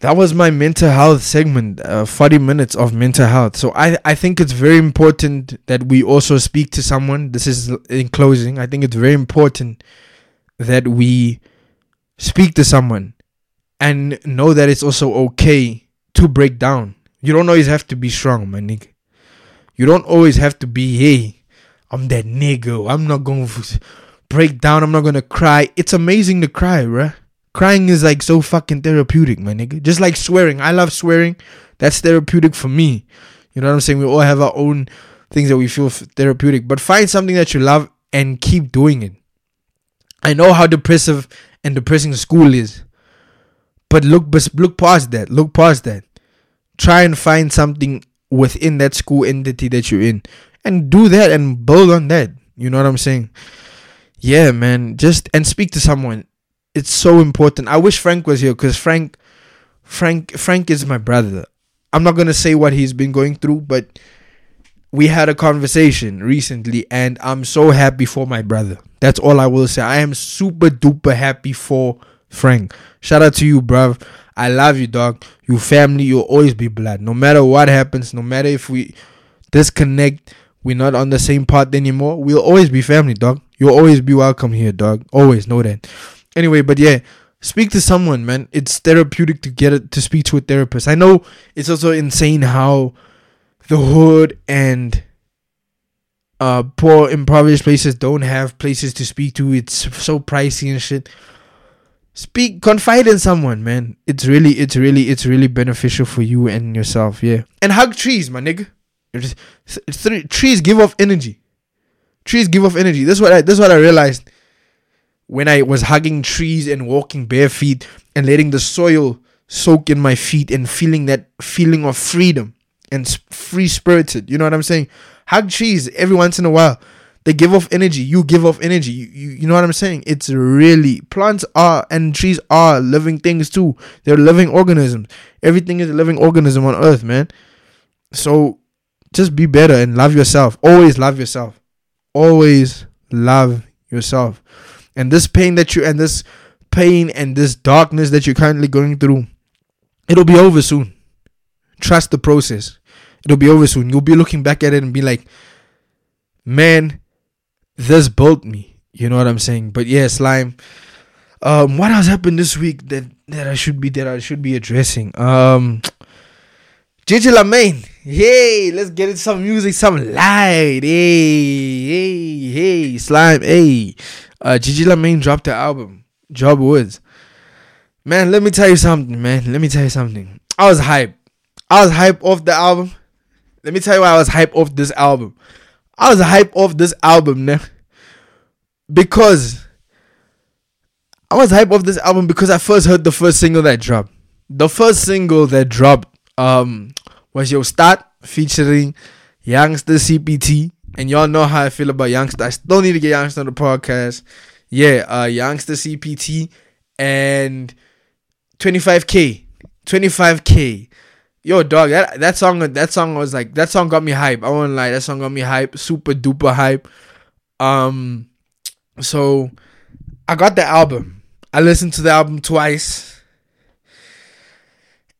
that was my mental health segment. Uh, 40 minutes of mental health. So I I think it's very important that we also speak to someone. This is in closing. I think it's very important that we speak to someone and know that it's also okay to break down. You don't always have to be strong, my nigga. You don't always have to be, hey, I'm that nigga. I'm not to break down. I'm not to cry. It's amazing to cry, bruh. Crying is like so fucking therapeutic, my nigga. Just like swearing. I love swearing. That's therapeutic for me. You know what I'm saying? We all have our own things that we feel therapeutic. But find something that you love and keep doing it. I know how depressive and depressing school is. But look look past that. Look past that. Try and find something within that school entity that you're in. And do that and build on that. You know what I'm saying? Yeah, man. Just and speak to someone it's so important. I wish Frank was here because Frank, Frank, Frank is my brother. I'm not gonna say what he's been going through, but we had a conversation recently, and I'm so happy for my brother. That's all I will say. I am super duper happy for Frank. Shout out to you, bruv. I love you, dog. You family, you'll always be blood. No matter what happens, no matter if we disconnect, we're not on the same path anymore. We'll always be family, dog. You'll always be welcome here, dog. Always know that. Anyway, but yeah, speak to someone, man. It's therapeutic to get it to speak to a therapist. I know it's also insane how the hood and uh poor impoverished places don't have places to speak to. It's so pricey and shit. Speak confide in someone, man. It's really it's really it's really beneficial for you and yourself, yeah. And hug trees, my nigga. It's, it's, trees give off energy. Trees give off energy. That's what I this what I realized when I was hugging trees and walking bare feet and letting the soil soak in my feet and feeling that feeling of freedom and free spirited. You know what I'm saying? Hug trees every once in a while. They give off energy. You give off energy. You, you, you know what I'm saying? It's really plants are and trees are living things too. They're living organisms. Everything is a living organism on earth, man. So just be better and love yourself. Always love yourself. Always love yourself. And this pain that you and this pain and this darkness that you're currently going through, it'll be over soon. Trust the process. It'll be over soon. You'll be looking back at it and be like, man, this built me. You know what I'm saying? But yeah, slime. Um, what has happened this week that that I should be that I should be addressing? Um, Gigi Lamayne. Hey, let's get into some music, some light. Hey, hey, hey, slime. Hey, uh, Gigi Lamayne dropped the album, Job Woods. Man, let me tell you something, man. Let me tell you something. I was hype. I was hype off the album. Let me tell you why I was hype off this album. I was hype off this album, man. Because I was hype off this album because I first heard the first single that dropped. The first single that dropped um was Yo Start featuring Youngsta CPT. And y'all know how I feel about Youngsta. I still need to get Youngsta on the podcast. Yeah, uh Youngsta CPT and 25k. 25k. Yo, dog, that that song that song was like that song got me hype. I won't lie, that song got me hype, super duper hype. Um so I got the album. I listened to the album twice.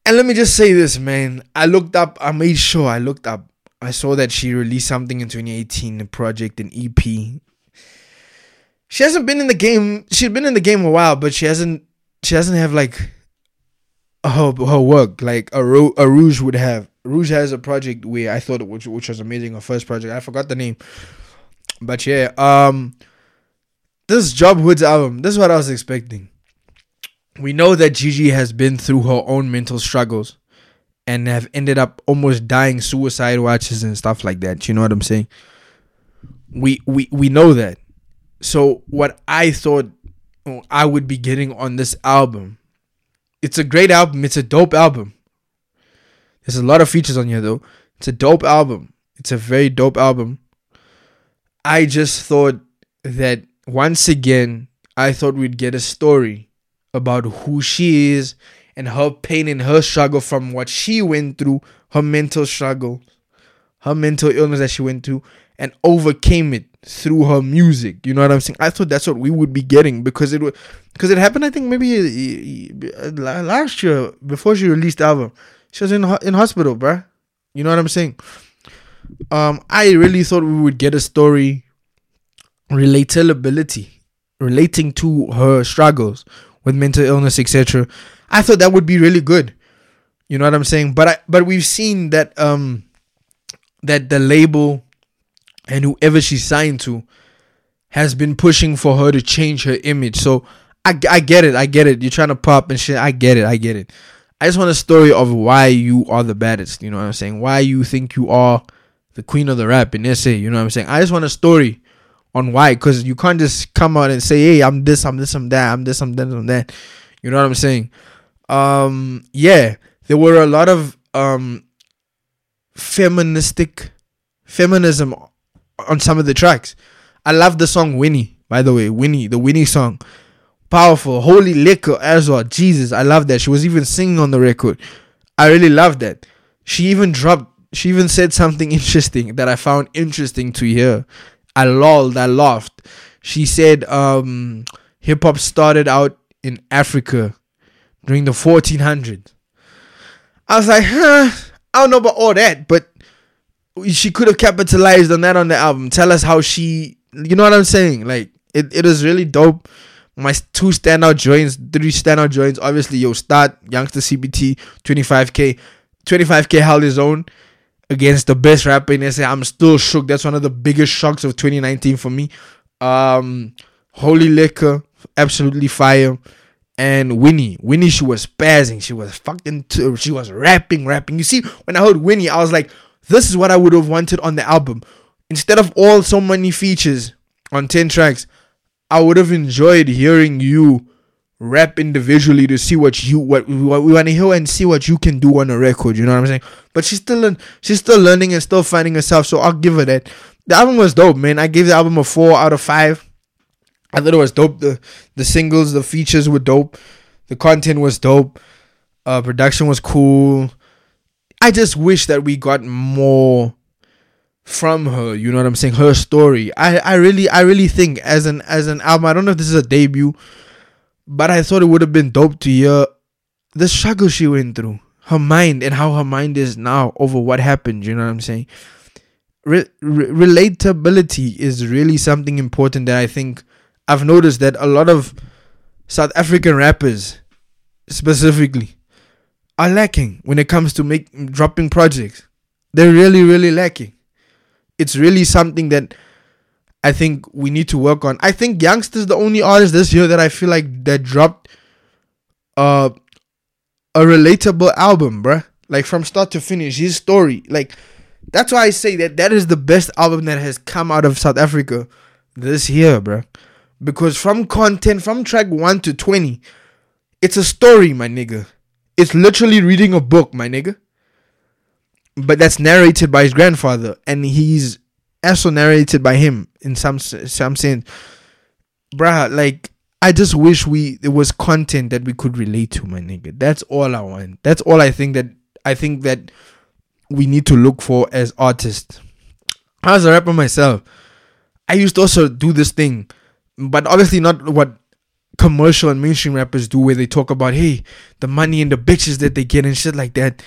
And let me just say this, man. I looked up, I made sure I looked up I saw that she released something in 2018, a project, an EP. she hasn't been in the game. She's been in the game a while, but she hasn't. She doesn't have like her her work like a, a Rouge would have. Rouge has a project where I thought which which was amazing. Her first project, I forgot the name, but yeah. Um, this Job Hood's album. This is what I was expecting. We know that Gigi has been through her own mental struggles, and have ended up almost dying suicide watches and stuff like that. You know what I'm saying? We we we know that. So what I thought I would be getting on this album it's a great album. It's a dope album. There's a lot of features on here though. It's a dope album. It's a very dope album. I just thought that once again, I thought we'd get a story about who she is and her pain and her struggle from what she went through, her mental struggle, her mental illness that she went through, and overcame it through her music. You know what I'm saying? I thought that's what we would be getting because it because it happened. I think maybe uh, last year before she released the album, she was in in hospital, bruh. You know what I'm saying? Um, I really thought we would get a story, relatability, relating to her struggles with mental illness, etc. I thought that would be really good. You know what I'm saying? But I but we've seen that um that the label and whoever she signed to has been pushing for her to change her image. So I, I get it. I get it. You're trying to pop and shit. I get it. I get it. I just want a story of why you are the baddest. You know what I'm saying? Why you think you are the queen of the rap in SA. You know what I'm saying? I just want a story on why. Because you can't just come out and say, hey, I'm this, I'm this, I'm that, I'm this, I'm that, I'm that. You know what I'm saying? Um, yeah. There were a lot of um feministic feminism on some of the tracks. I love the song Winnie, by the way. Winnie, the Winnie song. Powerful. Holy liquor as well. Jesus, I love that. She was even singing on the record. I really love that. She even dropped, she even said something interesting that I found interesting to hear. I lolled, I laughed. She said um, hip hop started out in Africa during the 1400s. I was like, huh, I don't know about all that, but she could have capitalized on that on the album. Tell us how she, you know what I'm saying? Like it, it is really dope. My two standout joints, three standout joints. Obviously, yo, start Youngsta CPT 25k, 25k held his own against the best rapper in SA. I'm still shook. That's one of the biggest shocks of 2019 for me. Um, Holy Liquor, absolutely fire. And Winnie, Winnie, she was spazzing. She was fucking. T- she was rapping, rapping. You see, when I heard Winnie, I was like, this is what I would have wanted on the album. Instead of all so many features on 10 tracks, I would have enjoyed hearing you rap individually to see what you what, what we want to hear and see what you can do on a record. You know what I'm saying? But she's still she's still learning and still finding herself. So I'll give her that. The album was dope, man. I gave the album a four out of five. I thought it was dope. The the singles, the features were dope. The content was dope. Uh, production was cool. I just wish that we got more from her. You know what I'm saying? Her story. I, I really I really think as an as an album, I don't know if this is a debut, but I thought it would have been dope to hear the struggle she went through, her mind and how her mind is now over what happened. You know what I'm saying? Re- re- relatability is really something important that I think I've noticed that a lot of South African rappers specifically are lacking when it comes to make dropping projects. They're really, really lacking. It's really something that I think we need to work on. I think Youngsta's the only artist this year that I feel like that dropped uh a relatable album, bruh. Like from start to finish, his story. Like that's why I say that that is the best album that has come out of South Africa this year, bruh. Because from content, from track 1 to 20, it's a story, my nigga. It's literally reading a book, my nigga. But that's narrated by his grandfather, and he's also narrated by him in some some sense. Bruh, like I just wish we there was content that we could relate to, my nigga. That's all I want. That's all I think that I think that we need to look for as artists. As a rapper myself, I used to also do this thing, but obviously not what commercial and mainstream rappers do where they talk about hey the money and the bitches that they get and shit like that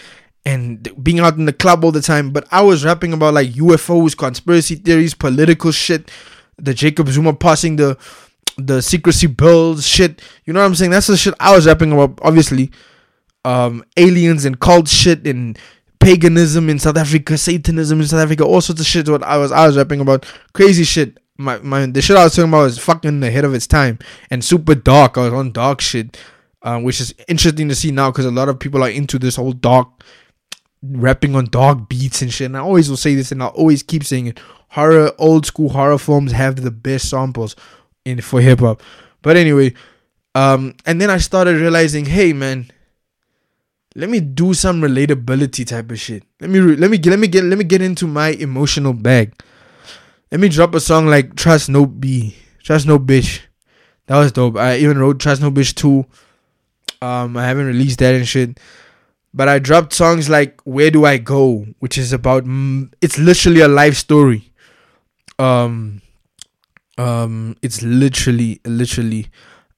and being out in the club all the time but i was rapping about like ufos conspiracy theories political shit the jacob zuma passing the the secrecy bills shit. You know what I'm saying? That's the shit I was rapping about. Obviously, um, aliens and cult shit and paganism in South Africa, Satanism in South Africa, all sorts of shit. What I was I was rapping about, crazy shit. My my the shit I was talking about was fucking ahead of its time and super dark. I was on dark shit, uh, which is interesting to see now because a lot of people are into this whole dark rapping on dark beats and shit. And I always will say this, and I'll always keep saying it. Horror, old school horror films have the best samples in for hip hop. But anyway, um, and then I started realizing, hey man, let me do some relatability type of shit. Let me re- let me get let me get let me get into my emotional bag. Let me drop a song like Trust No B, Trust No Bitch. That was dope. I even wrote Trust No Bitch 2. Um, I haven't released that and shit. But I dropped songs like Where Do I Go, which is about mm, it's literally a life story. Um um it's literally literally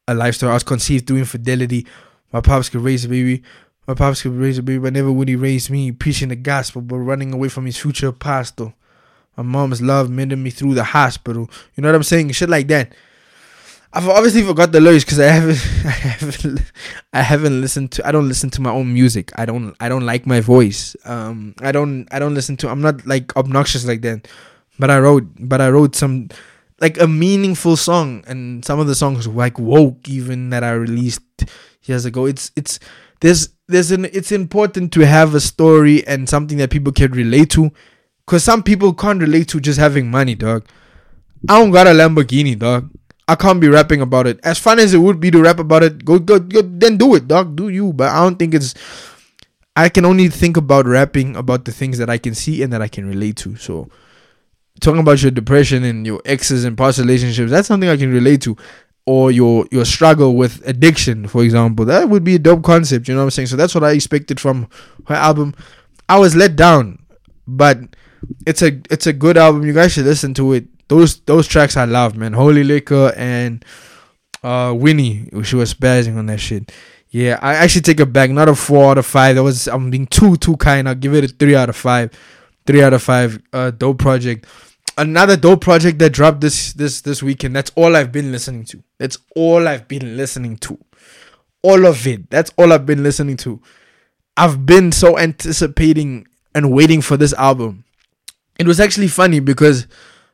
a life story. I was conceived through infidelity. My pops could raise a baby. My pops could raise a baby, but never would he raise me, preaching the gospel, but running away from his future pastor. My mom's love mended me through the hospital. You know what I'm saying? Shit like that. I've obviously forgot the lyrics because I haven't, I haven't, I haven't listened to. I don't listen to my own music. I don't, I don't like my voice. Um, I don't, I don't listen to. I'm not like obnoxious like that. But I wrote, but I wrote some, like a meaningful song, and some of the songs like woke even that I released years ago. It's, it's there's, there's an. It's important to have a story and something that people can relate to, because some people can't relate to just having money, dog. I don't got a Lamborghini, dog. I can't be rapping about it. As fun as it would be to rap about it, go go go then do it, dog. Do you. But I don't think it's I can only think about rapping about the things that I can see and that I can relate to. So talking about your depression and your exes and past relationships, that's something I can relate to. Or your your struggle with addiction, for example. That would be a dope concept, you know what I'm saying? So that's what I expected from her album. I was let down, but it's a it's a good album. You guys should listen to it those those tracks I love, man. Holy Liquor and uh Winnie, she was spazzing on that shit. Yeah, I actually take it back. Not a four out of five. That was I'm being too too kind. I'll give it a three out of five. Three out of five. Uh, dope project. Another dope project that dropped this this this weekend. That's all I've been listening to. That's all I've been listening to. All of it. That's all I've been listening to. I've been so anticipating and waiting for this album. It was actually funny because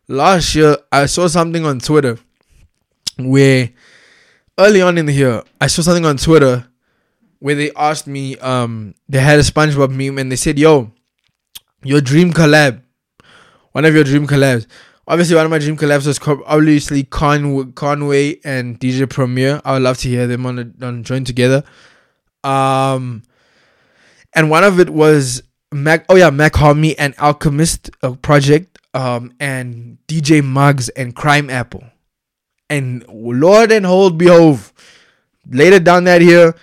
last year I saw something on Twitter where early on in the year I saw something on Twitter where they asked me um they had a SpongeBob meme and they said yo your dream collab one of your dream collabs. Obviously one of my dream collabs was obviously Con- Conway and DJ Premier. I would love to hear them on a, on join together. Um and one of it was Mac oh yeah Mach-Hommy and Alchemist a project um, and DJ Muggs and Crimeapple, And Lord and hold behold, later down that here,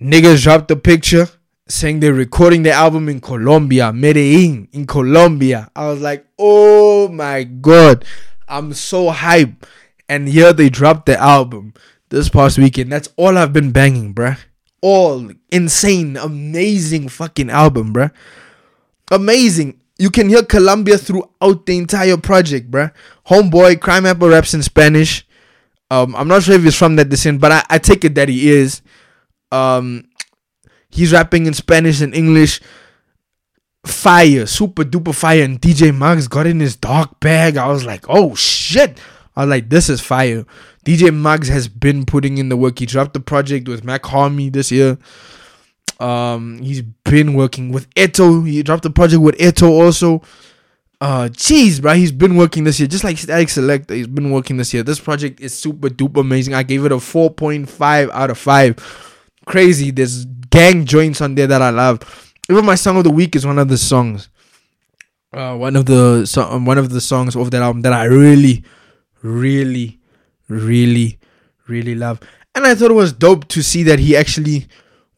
niggas dropped the picture saying they're recording the album in Colombia, Medellin, in Colombia. I was like, oh my god, I'm so hyped. And here they dropped the album this past weekend. That's all I've been banging, bruh. All insane, amazing fucking album, bruh. Amazing you can hear Colombia throughout the entire project, bruh. Homeboy, Crimeapple raps in Spanish. Um, I'm not sure if he's from that descent, but I, I take it that he is. Um, he's rapping in Spanish and English. Fire, super duper fire. And DJ Muggs got in his dark bag. I was like, oh shit. I was like, this is fire. DJ Muggs has been putting in the work. He dropped the project with Mach-Hommy this year. Um, he's been working with Eto. He dropped a project with Eto also. Uh, jeez, bro, he's been working this year, just like Static Selektah. He's been working this year. This project is super duper amazing. I gave it a 4.5 out of 5. Crazy. There's gang joints on there that I love. Even my song of the week is one of the songs. Uh, one of the so, um, one of the songs of that album that I really, really, really, really love. And I thought it was dope to see that he actually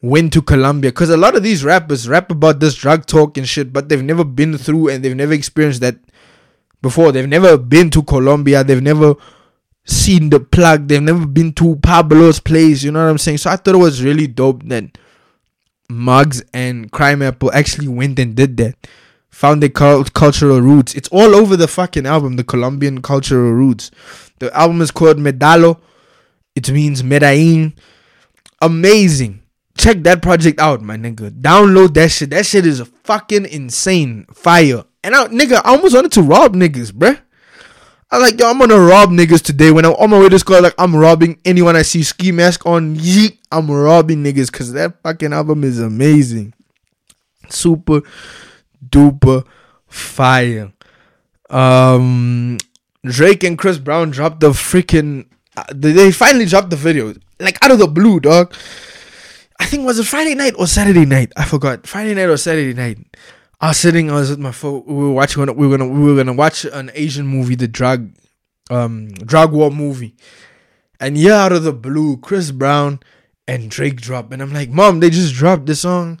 went to Colombia because a lot of these rappers rap about this drug talk and shit, but they've never been through and they've never experienced that before. They've never been to Colombia. They've never seen the plug. They've never been to Pablo's place. You know what I'm saying? So I thought it was really dope that Muggs and Crimeapple actually went and did that. Found their cultural roots. It's all over the fucking album, the Colombian cultural roots. The album is called Medallo It means Medellin. Amazing. Check that project out, my nigga. Download that shit. That shit is a fucking insane. Fire. And I, nigga, I almost wanted to rob niggas, bruh. I like, yo, I'm gonna rob niggas today. When I'm on my way to school, like, I'm robbing anyone I see ski mask on. Yeet, I'm robbing niggas because that fucking album is amazing. Super duper fire. Um, Drake and Chris Brown dropped the freaking. Uh, they finally dropped the video, like out of the blue, dog. I think was it Friday night or Saturday night? I forgot. Friday night or Saturday night. I was sitting. I was with my phone. We were watching. We were gonna. We were gonna watch an Asian movie, the drug, um, drug war movie. And yeah, out of the blue, Chris Brown and Drake drop, and I'm like, Mom, they just dropped this song.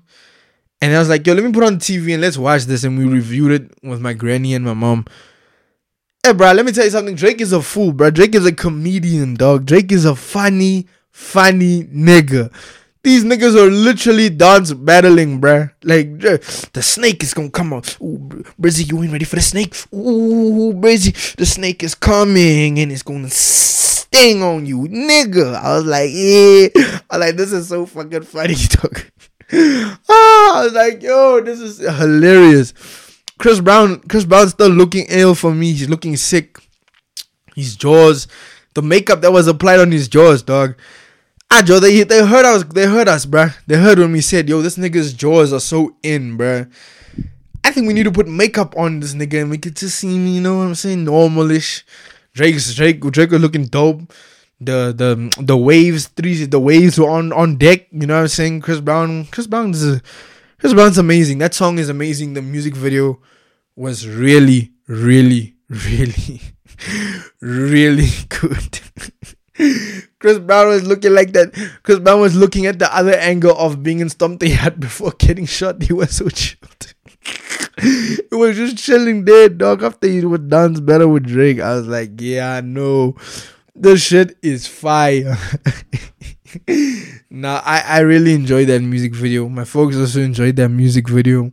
And I was like, yo, let me put on TV and let's watch this. And we reviewed it with my granny and my mom. Hey, bro, let me tell you something. Drake is a fool, bro. Drake is a comedian, dog. Drake is a funny, funny nigga. These niggas are literally dance battling, bruh. Like, the snake is gonna come out. Ooh, Breezy, you ain't ready for the snake? Ooh, Breezy, the snake is coming and it's gonna sting on you, nigga. I was like, yeah. I was like, this is so fucking funny, dog. ah, I was like, yo, this is hilarious. Chris Brown, Chris Brown's still looking ill for me. He's looking sick. His jaws, the makeup that was applied on his jaws, dog. Ah, Joe, they they heard us. They heard us, bruh. They heard when we said, "Yo, this nigga's jaws are so in, bruh." I think we need to put makeup on this nigga and make it to seem, you know what I'm saying, normalish. Drake's Drake, Drake was looking dope. The the the waves, three the waves were on on deck. You know what I'm saying? Chris Brown, Chris Brown is Chris Brown's amazing. That song is amazing. The music video was really, really, really, really good. Chris Brown was looking like that. Chris Brown was looking at the other angle of being in Stomp the before getting shot. He was so chilled. he was just chilling there, dog. After he would dance better with Drake, I was like, yeah, know. This shit is fire. nah, I, I really enjoyed that music video. My folks also enjoyed that music video.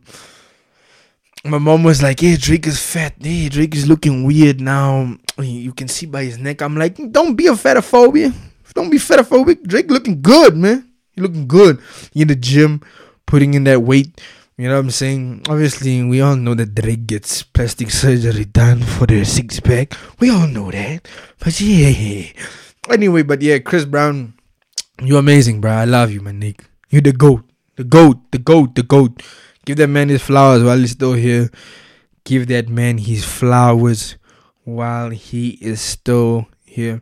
My mom was like, "Yeah, Drake is fat. Hey, Drake is looking weird now. You can see by his neck." I'm like, "Don't be a fetophobia. Don't be fetophobic. Drake looking good, man. He looking good. He in the gym, putting in that weight. You know what I'm saying? Obviously, we all know that Drake gets plastic surgery done for the six pack. We all know that. But yeah. Anyway, but yeah, Chris Brown, you're amazing, bro. I love you, man, Nick. You're the GOAT. The GOAT. The GOAT. The GOAT. Give that man his flowers while he's still here. Give that man his flowers while he is still here.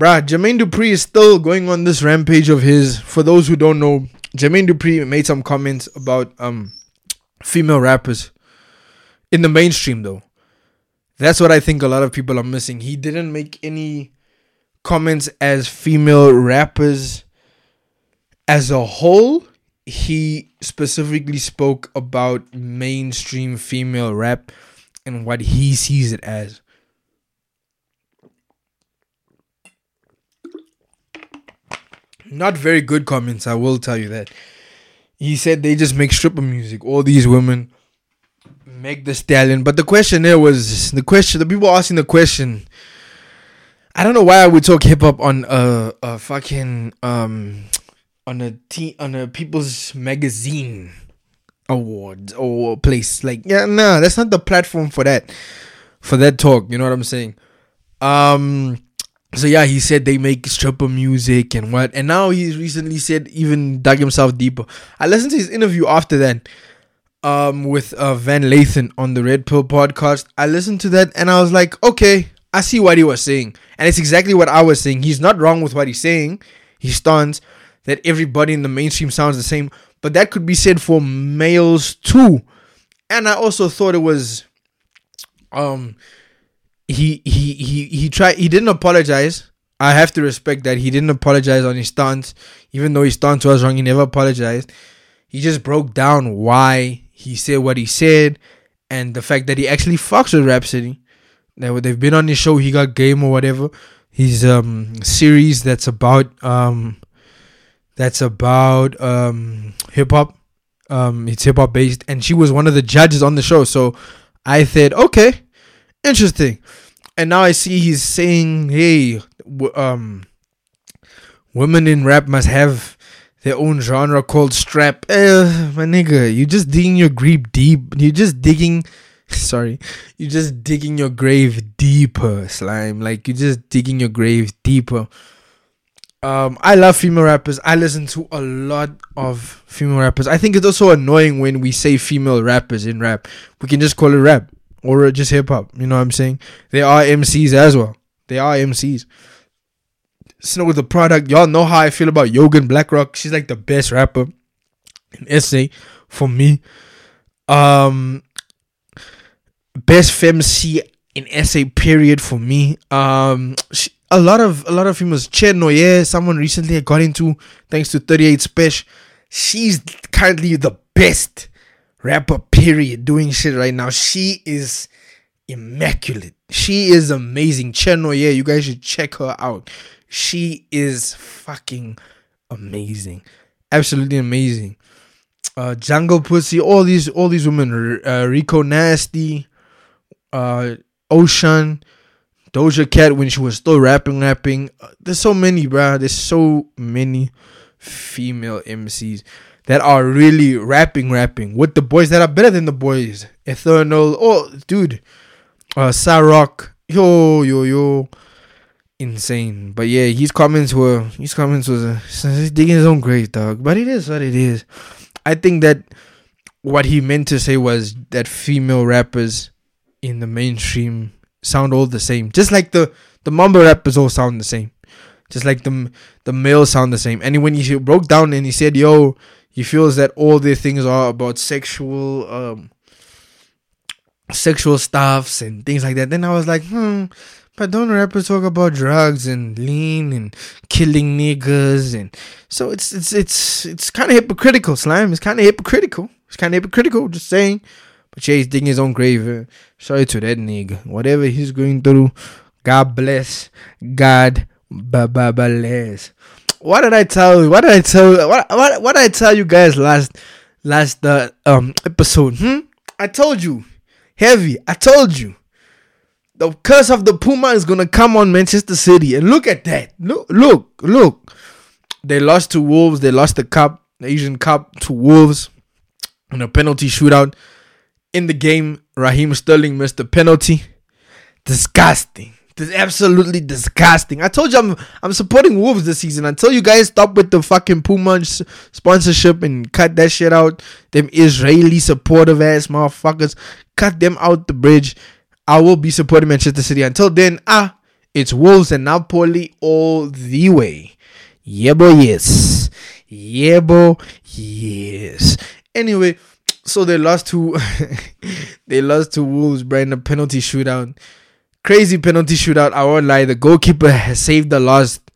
Bruh, Jermaine Dupri is still going on this rampage of his. For those who don't know, Jermaine Dupri made some comments about um female rappers in the mainstream though. That's what I think a lot of people are missing. He didn't make any comments as female rappers as a whole he specifically spoke about mainstream female rap and what he sees it as. Not very good comments, I will tell you that. He said they just make stripper music. All these women make the stallion. But the question there was the question, the people asking the question. I don't know why I would talk hip hop on a, a fucking um on a t on a People's Magazine award or place. Like, yeah, nah, that's not the platform for that. For that talk, you know what I'm saying? Um so yeah, he said they make stripper music and what, and now he's recently said even dug himself deeper. I listened to his interview after that, um, with uh, Van Lathan on the Red Pill podcast. I listened to that and I was like, okay, I see what he was saying, and it's exactly what I was saying. He's not wrong with what he's saying. He stands that everybody in the mainstream sounds the same, but that could be said for males too. And I also thought it was um he he he he tried he didn't apologize. I have to respect that he didn't apologize on his stance, even though his stance was wrong. He never apologized. He just broke down why he said what he said, and the fact that he actually fucks with Rapsody. That they've been on his show, he got game or whatever. His um series that's about um that's about um, hip hop. Um, it's hip hop based, and she was one of the judges on the show. So I said, okay, interesting. And now I see he's saying, hey, um, women in rap must have their own genre called strap. Uh, my nigga, you just digging your grave deep. You're just digging. Sorry, you're just digging your grave deeper, slime. Like you're just digging your grave deeper. Um, I love female rappers. I listen to a lot of female rappers. I think it's also annoying when we say female rappers in rap. We can just call it rap or just hip hop. You know what I'm saying? They are MCs as well. They are MCs. Snow with the product. Y'all know how I feel about Yugen Blakrok. She's like the best rapper in SA for me. Um, best femc in SA period for me. Um, she, a lot of a lot of females. Cherno, yeah, someone recently I got into thanks to 38 Special. She's currently the best rapper period doing shit right now. She is immaculate. She is amazing. Cherno, yeah, you guys should check her out. She is fucking amazing. Absolutely amazing. Uh Junglepussy, all these all these women, uh, Rico Nasty, uh Ocean, Doja Cat when she was still rapping, rapping. Uh, there's so many, bro. There's so many female MCs that are really rapping, rapping with the boys that are better than the boys. Eternal, oh, dude, uh, Sa-Roc, yo, yo, yo, insane. But yeah, his comments were, his comments was, uh, he's digging his own grave, dog. But it is what it is. I think that what he meant to say was that female rappers in the mainstream sound all the same. Just like the the mumble rappers all sound the same. Just like the the males sound the same. And when he broke down and he said, "Yo," he feels that all their things are about sexual um sexual stuffs and things like that. Then I was like, hmm. But don't rappers talk about drugs and lean and killing niggas and so it's it's it's it's kind of hypocritical, slime. It's kind of hypocritical. It's kind of hypocritical. Just saying. But yeah, he's digging his own grave. Sorry to that nigga. Whatever he's going through, God bless. God bless. What did I tell you? What did I tell? What, what, what did I tell you guys last last uh, um episode? Hmm? I told you. Heavy. I told you. The curse of the Puma is gonna come on Manchester City. And look at that. Look, look, look. They lost to Wolves. They lost the cup, the Asian Cup to Wolves in a penalty shootout in the game, Raheem Sterling missed a penalty. Disgusting. This absolutely disgusting. I told you I'm I'm supporting Wolves this season. Until you guys stop with the fucking Puma sponsorship and cut that shit out. Them Israeli supportive ass motherfuckers. Cut them out the bridge. I will be supporting Manchester City. Until then, ah, it's Wolves and Napoli all the way. Yeah, boy, yes. Yeah, boy, yes. Anyway, so they lost to they lost to Wolves, bro, in a penalty shootout. Crazy penalty shootout. I won't lie. The goalkeeper has saved the last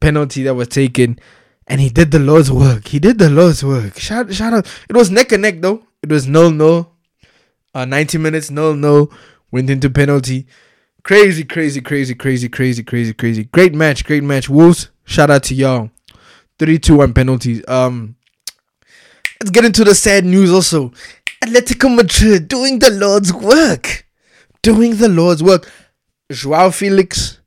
penalty that was taken, and he did the Lord's work. He did the Lord's work. Shout, shout out. It was neck and neck though. It was no no. Uh, 90 minutes, no no. Went into penalty. Crazy, crazy, crazy, crazy, crazy, crazy, crazy. Great match, great match. Wolves, shout out to y'all. 32 1 penalties. Um, Let's get into the sad news also. Atletico Madrid doing the Lord's work. Doing the Lord's work. Joao Felix,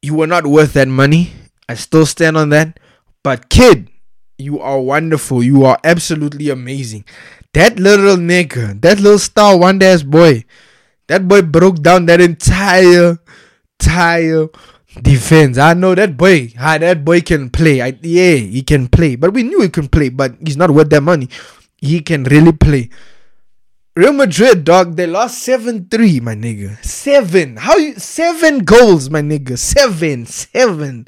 you were not worth that money. I still stand on that. But kid, you are wonderful. You are absolutely amazing. That little nigga, that little star one ass boy, that boy broke down that entire, entire defense. I know that boy, how that boy can play. I, yeah, he can play. But we knew he can play, but he's not worth that money. He can really play. Real Madrid, dog, they lost 7 3, my nigga. Seven. How you seven goals, my nigga? Seven, seven,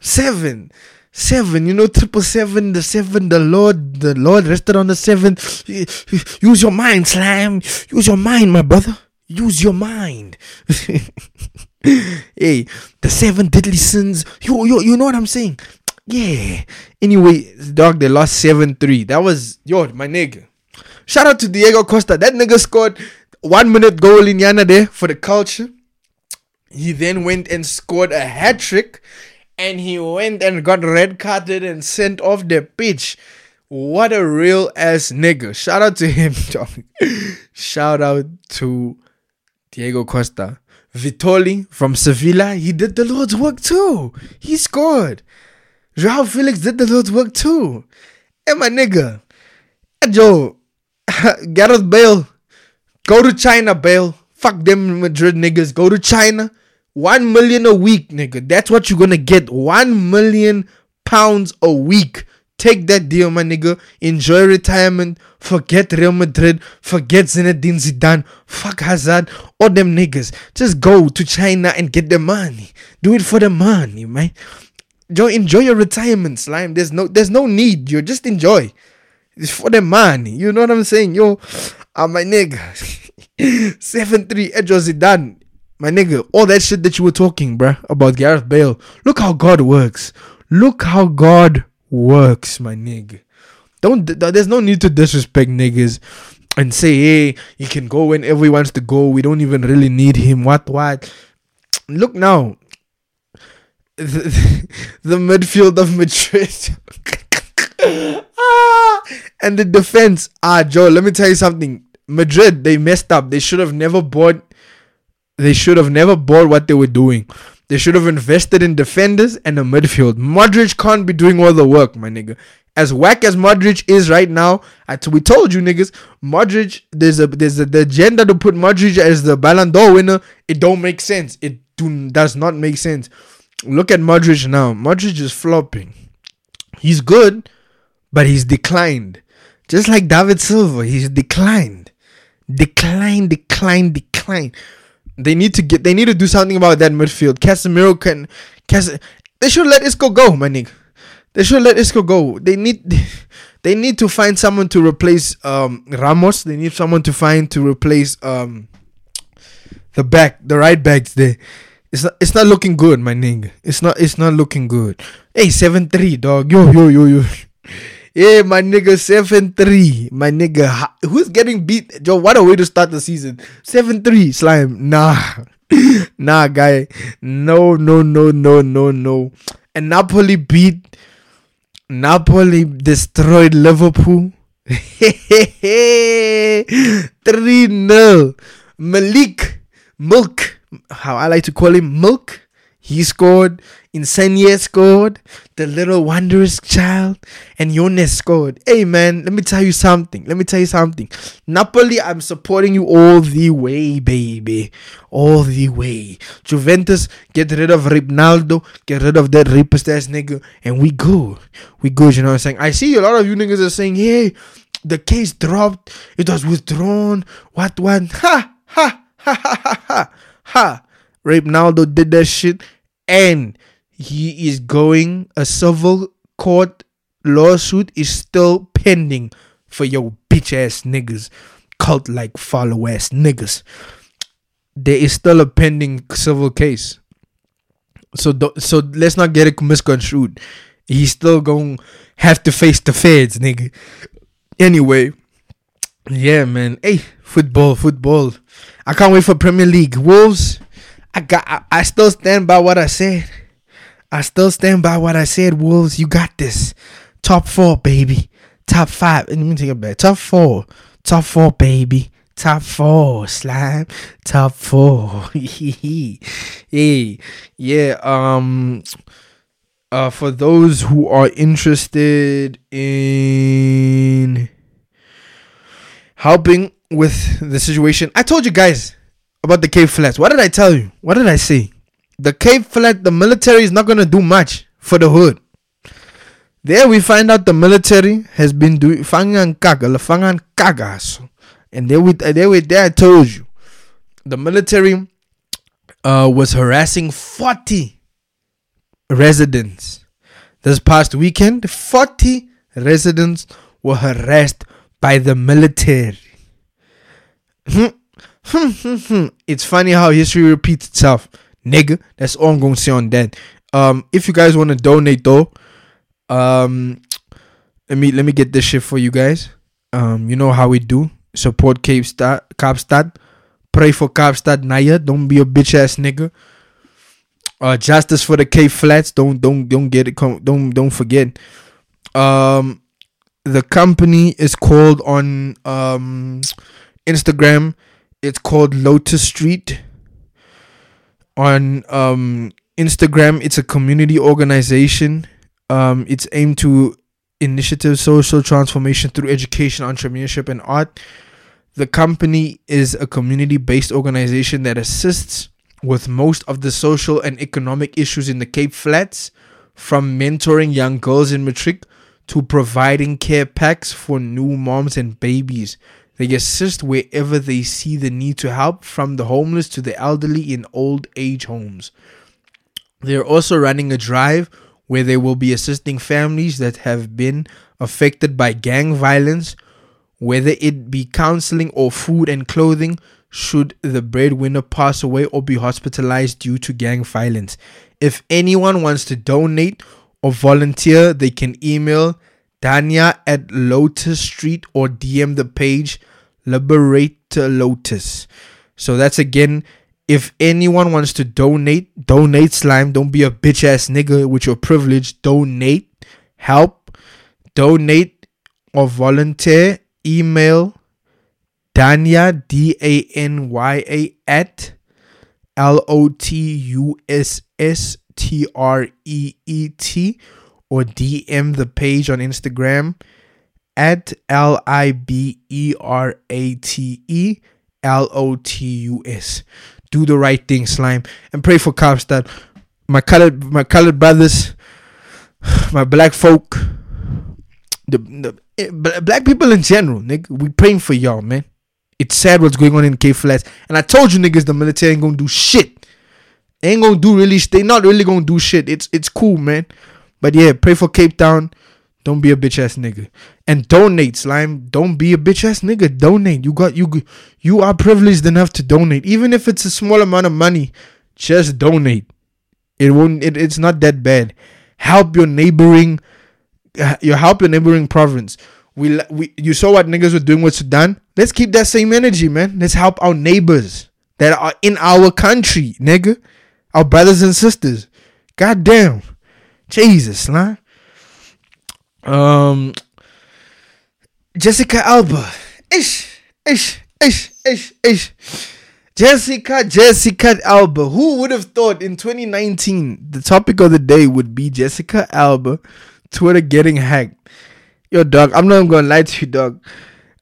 seven, seven. You know, triple seven, the seven, the Lord, the Lord rested on the seventh. Use your mind, slime. Use your mind, my brother. Use your mind. hey, the seven deadly sins. You, you, you know what I'm saying? Yeah. Anyway, dog, they lost 7 3. That was, yo, my nigga. Shout out to Diego Costa. That nigga scored one minute goal in Yana for the culture. He then went and scored a hat trick and he went and got red carded and sent off the pitch. What a real ass nigga. Shout out to him, dog. Shout out to Diego Costa. Vitolo from Sevilla, he did the Lord's work too. He scored. Joao Felix did the Lord's work too. Hey, my nigga. Hey, Joe. Gareth Bale. Go to China, Bale. Fuck them Madrid niggas. Go to China. One million a week, nigga. That's what you're gonna get. One million pounds a week. Take that deal, my nigga. Enjoy retirement. Forget Real Madrid. Forget Zinedine Zidane. Fuck Hazard. All them niggas. Just go to China and get the money. Do it for the money, man. Joe, enjoy your retirement, slime. There's no there's no need. You just enjoy. It's for the money. You know what I'm saying? Yo, uh, my nigga. 7-3 Edjo Zidane. My nigga, all that shit that you were talking, bruh, about Gareth Bale. Look how God works. Look how God works, my nigga. Don't there's no need to disrespect niggas and say, hey, he can go whenever he wants to go. We don't even really need him. What what? Look now. The, the midfield of Madrid. ah, and the defense. Ah, Joe, let me tell you something. Madrid, they messed up. They should have never bought they should have never bought what they were doing. They should have invested in defenders and a midfield. Modric can't be doing all the work, my nigga. As whack as Modric is right now, I t- we told you niggas, Modric, there's a there's a, the agenda to put Modric as the Ballon d'Or winner. It don't make sense. It do, does not make sense. Look at Modric now. Modric is flopping. He's good, but he's declined. Just like David Silva, he's declined. Decline, decline, decline. They need to get. They need to do something about that midfield. Casemiro can. Cas. They should let Isco go, my nigga. They should let Isco go. They need. They need to find someone to replace um, Ramos. They need someone to find to replace um, the back, the right backs there. It's not. It's not looking good, my nigga. It's not. It's not looking good. Hey, seven three, dog. Yo, yo, yo, yo. Yeah, my nigga, 7 3. My nigga, who's getting beat? Joe, what a way to start the season. 7 3, slime. Nah. nah, guy. No, no, no, no, no, no. And Napoli beat. Napoli destroyed Liverpool. 3 0. Milik. Milk. How I like to call him Milk. He scored. Insigne scored. The little wondrous child. And Younes scored. Hey, man, let me tell you something. Let me tell you something. Napoli, I'm supporting you all the way, baby. All the way. Juventus, get rid of Ronaldo. Get rid of that rapist nigga. And we good. We good, you know what I'm saying? I see a lot of you niggas are saying, hey, the case dropped. It was withdrawn. What, what? Ha, ha, ha, ha, ha, ha. ha. Ronaldo did that shit and he is going a civil court lawsuit is still pending for your bitch ass niggas cult like follow ass niggas. There is still a pending civil case. So do, so let's not get it misconstrued. He's still going to have to face the feds nigga. Anyway yeah man. Hey football football. I can't wait for premier league. Wolves I got I, I still stand by what I said. I still stand by what I said, Wolves. You got this. Top four, baby. Top five. Let me take it back. Top four. Top four, baby. Top four, slime. Top four. hey, yeah. Um. Uh, for those who are interested in helping with the situation, I told you guys about the Cape Flats. What did I tell you? What did I say? The Cape Flat, the military is not gonna do much for the hood. There we find out the military has been doing fangan kaga, fangan kagas, and there we there we there I told you, the military uh, was harassing forty residents this past weekend. Forty residents were harassed by the military. Hmm. it's funny how history repeats itself, nigga. That's all I'm gonna say on that. Um, if you guys want to donate though, um, let me let me get this shit for you guys. Um, you know how we do. Support Cape Stad, Kaapstad. Pray for Kaapstad Naya. Don't be a bitch ass nigga. Uh, justice for the Cape Flats. Don't don't don't get it. Don't don't forget. Um, the company is called on um Instagram it's called Lotus Street. On um, Instagram, it's a community organization. Um, it's aimed to initiative social transformation through education, entrepreneurship, and art. The company is a community based organization that assists with most of the social and economic issues in the Cape Flats, from mentoring young girls in matric to providing care packs for new moms and babies. They assist wherever they see the need to help, from the homeless to the elderly in old age homes. They're also running a drive where they will be assisting families that have been affected by gang violence, whether it be counseling or food and clothing, should the breadwinner pass away or be hospitalized due to gang violence. If anyone wants to donate or volunteer, they can email Danya at Lotus Street or DM the page Liberate Lotus. So that's again, if anyone wants to donate, donate slime. Don't be a bitch ass nigga with your privilege. Donate, help, donate or volunteer. Email Danya D A N Y A at L O T U S S T R E E T or DM the page on Instagram at L I B E R A T E L O T U S. Do the right thing, slime, and pray for cops that my colored my colored brothers, my black folk, the, the eh, black people in general, nigga. We praying for y'all, man. It's sad what's going on in Cape Flats, And I told you niggas the military ain't gonna do shit. They ain't gonna do really they not really gonna do shit. It's it's cool, man. But yeah, pray for Cape Town. Don't be a bitch ass nigga. And donate, slime. Don't be a bitch ass nigga. Donate. You got you you are privileged enough to donate. Even if it's a small amount of money, just donate. It won't it, it's not that bad. Help your neighboring uh, you help your neighboring province. We, we you saw what niggas were doing with Sudan. Let's keep that same energy, man. Let's help our neighbors that are in our country, nigga. Our brothers and sisters. God damn. Jesus, man. Um Jessica Alba. Ish, ish, ish, ish, ish. Jessica, Jessica Alba. Who would have thought in 2019 the topic of the day would be Jessica Alba, Twitter getting hacked? Yo, dog, I'm not gonna lie to you, dog.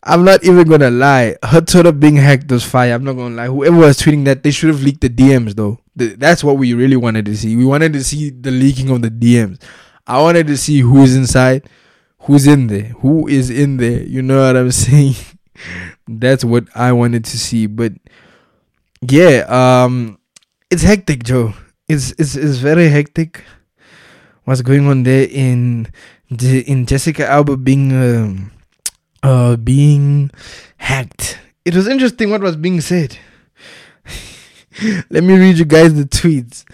I'm not even gonna lie. Her Twitter being hacked was fire. I'm not gonna lie. Whoever was tweeting that, they should have leaked the DMs though. That's what we really wanted to see. We wanted to see the leaking of the DMs. I wanted to see who's inside, who's in there, who is in there. You know what I'm saying? That's what I wanted to see. But yeah, um, it's hectic, Joe. It's it's it's very hectic. What's going on there in the, in Jessica Alba being um, uh being hacked. It was interesting what was being said. Let me read you guys the tweets.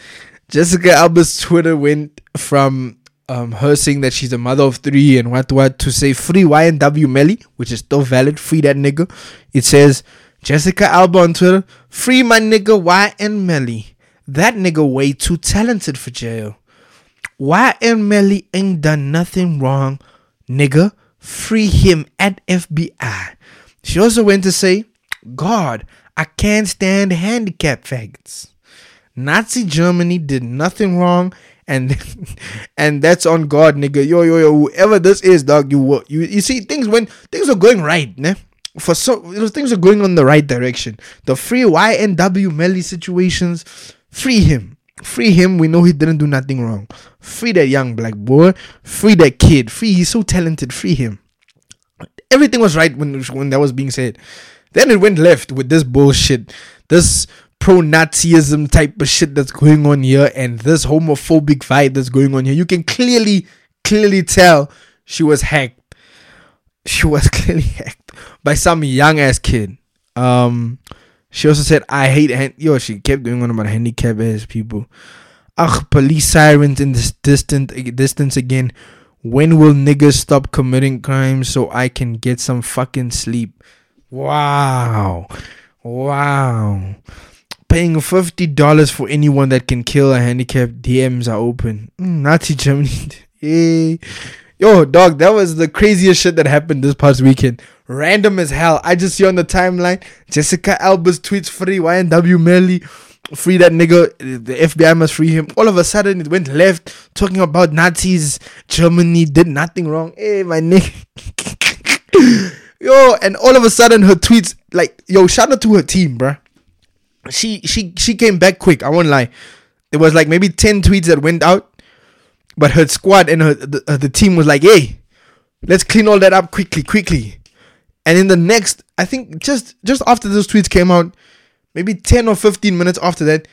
Jessica Alba's Twitter went from um, her saying that she's a mother of three and what what to say free YNW Melly, which is still valid, free that nigga. It says Jessica Alba on Twitter, free my nigga YN Melly. That nigga way too talented for jail. YN Melly ain't done nothing wrong, nigga. Free him at FBI. She also went to say, God, I can't stand handicap faggots. Nazi Germany did nothing wrong, and and that's on God, nigga. Yo, yo, yo, whoever this is, dog, you you you see things when things are going right, ne? For so those things are going on the right direction. The free YNW Melly situations, free him. Free him. We know he didn't do nothing wrong. Free that young black boy. Free that kid. Free. He's so talented. Free him. Everything was right when when that was being said. Then it went left with this bullshit. This pro Nazism type of shit that's going on here and this homophobic vibe that's going on here. You can clearly, clearly tell she was hacked. She was clearly hacked by some young ass kid. Um, she also said, I hate, hand-. yo, she kept going on about handicapped ass people. Ugh, police sirens in this distant distance again. When will niggas stop committing crimes so I can get some fucking sleep? Wow. Wow. Paying $50 for anyone that can kill a handicapped DMs are open. Mm, Nazi Germany. hey. Yo, dog, that was the craziest shit that happened this past weekend. Random as hell. I just see on the timeline Jessica Alba's tweets free YNW Melly. free that nigga. The FBI must free him. All of a sudden, it went left, talking about Nazis. Germany did nothing wrong. Hey, my nigga. yo, and all of a sudden, her tweets like, yo, shout out to her team, bruh. She she she came back quick. I won't lie. There was like maybe ten tweets that went out, but her squad and her the, uh, the team was like, hey, let's clean all that up quickly, quickly. And in the next, I think just just after those tweets came out, maybe 10 or 15 minutes after that,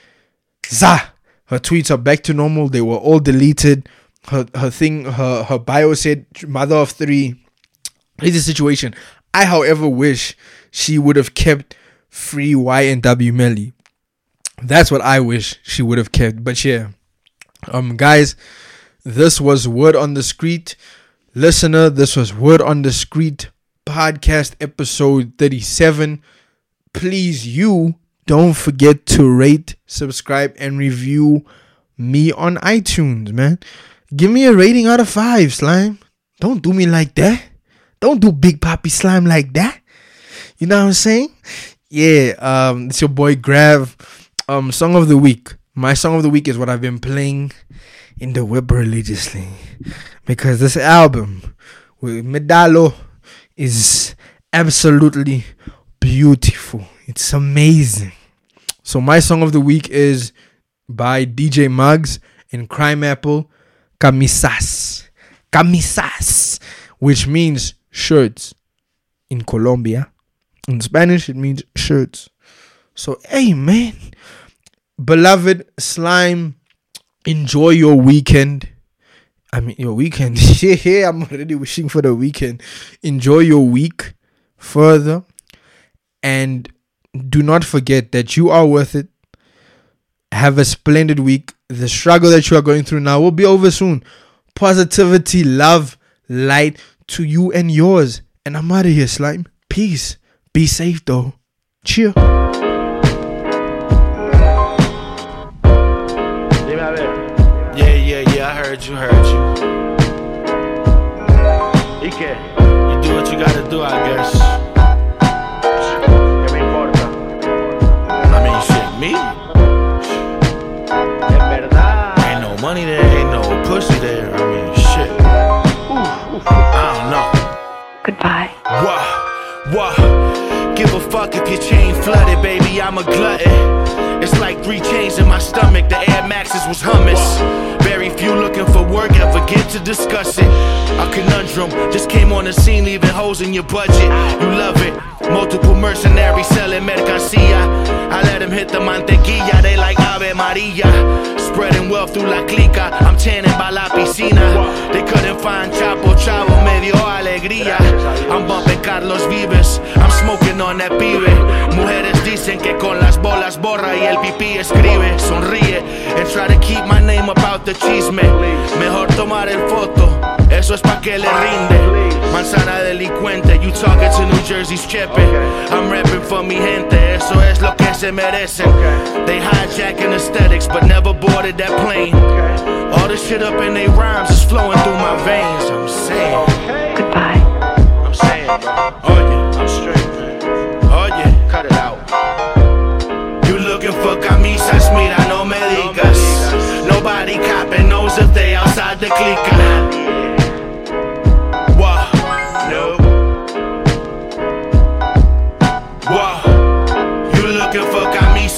za, her tweets are back to normal. They were all deleted. Her her thing, her her bio said mother of three. Here's the situation. I, however, wish she would have kept free YNW Melly. That's what I wish she would have kept. But yeah. Um guys, this was Word on the Street. Listener, this was Word on the Street podcast episode 37. Please, you don't forget to rate, subscribe, and review me on iTunes, man. Give me a rating out of five, slime. Don't do me like that. Don't do Big Poppy Slime like that. You know what I'm saying? Yeah, um, it's your boy Grav. Um, song of the week. My song of the week is what I've been playing in the whip religiously. Because this album with Medallo is absolutely beautiful. It's amazing. So my song of the week is by DJ Muggs and Crimeapple, Camisas. Camisas, which means shirts in Colombia. In Spanish, it means shirts. So, man, beloved slime, enjoy your weekend. I mean, your weekend. yeah, I'm already wishing for the weekend. Enjoy your week further. And do not forget that you are worth it. Have a splendid week. The struggle that you are going through now will be over soon. Positivity, love, light to you and yours. And I'm out of here, slime. Peace. Be safe though. Cheer. Yeah, yeah, yeah, I heard you, heard you. ¿Y qué? You do what you gotta do, I guess. ¿Qué me importa? I mean, shit, me? Ain't no money there, Goodbye. Wah, wah. Give a fuck if your chain flooded, baby. I'm a glutton. It's like three chains in my stomach. The Air Maxes was hummus. Very few looking for work ever get to discuss it. A conundrum just came on the scene, leaving holes in your budget. You love it. Multiple mercenaries selling mercancía. I let them hit the mantequilla. They like Ave Maria. Spreading wealth through la clica. I'm tanning by la piscina. They couldn't find Chapo Chavo, me dio alegría. I'm bumping Carlos Vives. I'm smoking on that pibe. Mujeres dicen que con las bolas borra y el pipí escribe. Sonríe and try to keep my name about the chisme. Mejor tomar el foto. Eso es pa' que le rinde. Manzana delincuente, you talking to New Jersey's Chepe. I'm rapping for mi gente, eso es lo que se merecen. They hijacking aesthetics, but never boarded that plane. All the shit up in they rhymes is flowing through my veins. I'm saying, Goodbye. I'm saying, bro. Oh yeah, I'm straight, man. Oh yeah, cut it out. You looking for camisas? Mira, no me digas. Nobody copping knows if they outside the clica.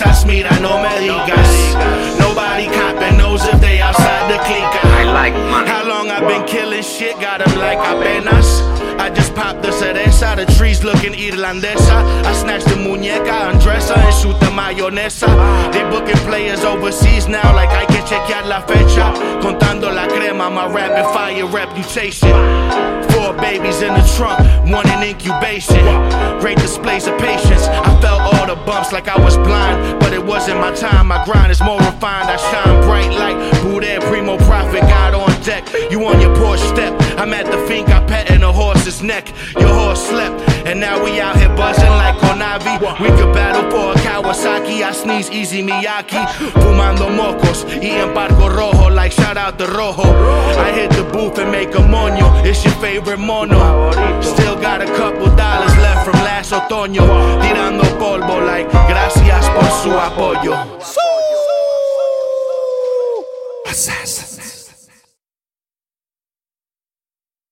Camisas? Mira, no me digas. Nobody copping knows if they outside the clique. I like money. How long I've been killing shit? Got 'em like apenas. I just popped the cereza, the trees looking irlandesa. I snatched the muñeca, undress her, and shoot the mayonesa. They booking players overseas now, like I chequear la fecha. Contando la crema, my rapid fire reputation. Four babies in the trunk, one in incubation. Great displays of patience. I felt all the bumps like I was blind, but it wasn't my time. My grind is more refined. I shine bright like Buddha, Primo Prophet, God on deck. You on your porch step. I'm at the finca petting a horse's neck. Your horse slept, and now we out here buzzing like Konavi. We could battle for a Kawasaki. I sneeze easy Miyaki. Fumando mocos y en Parco Rojo. Like shout out the Rojo. I hit the booth and make a moño. It's your favorite mono. Still got a couple dollars left from last otoño. Tirando polvo like gracias por su apoyo. Assassin.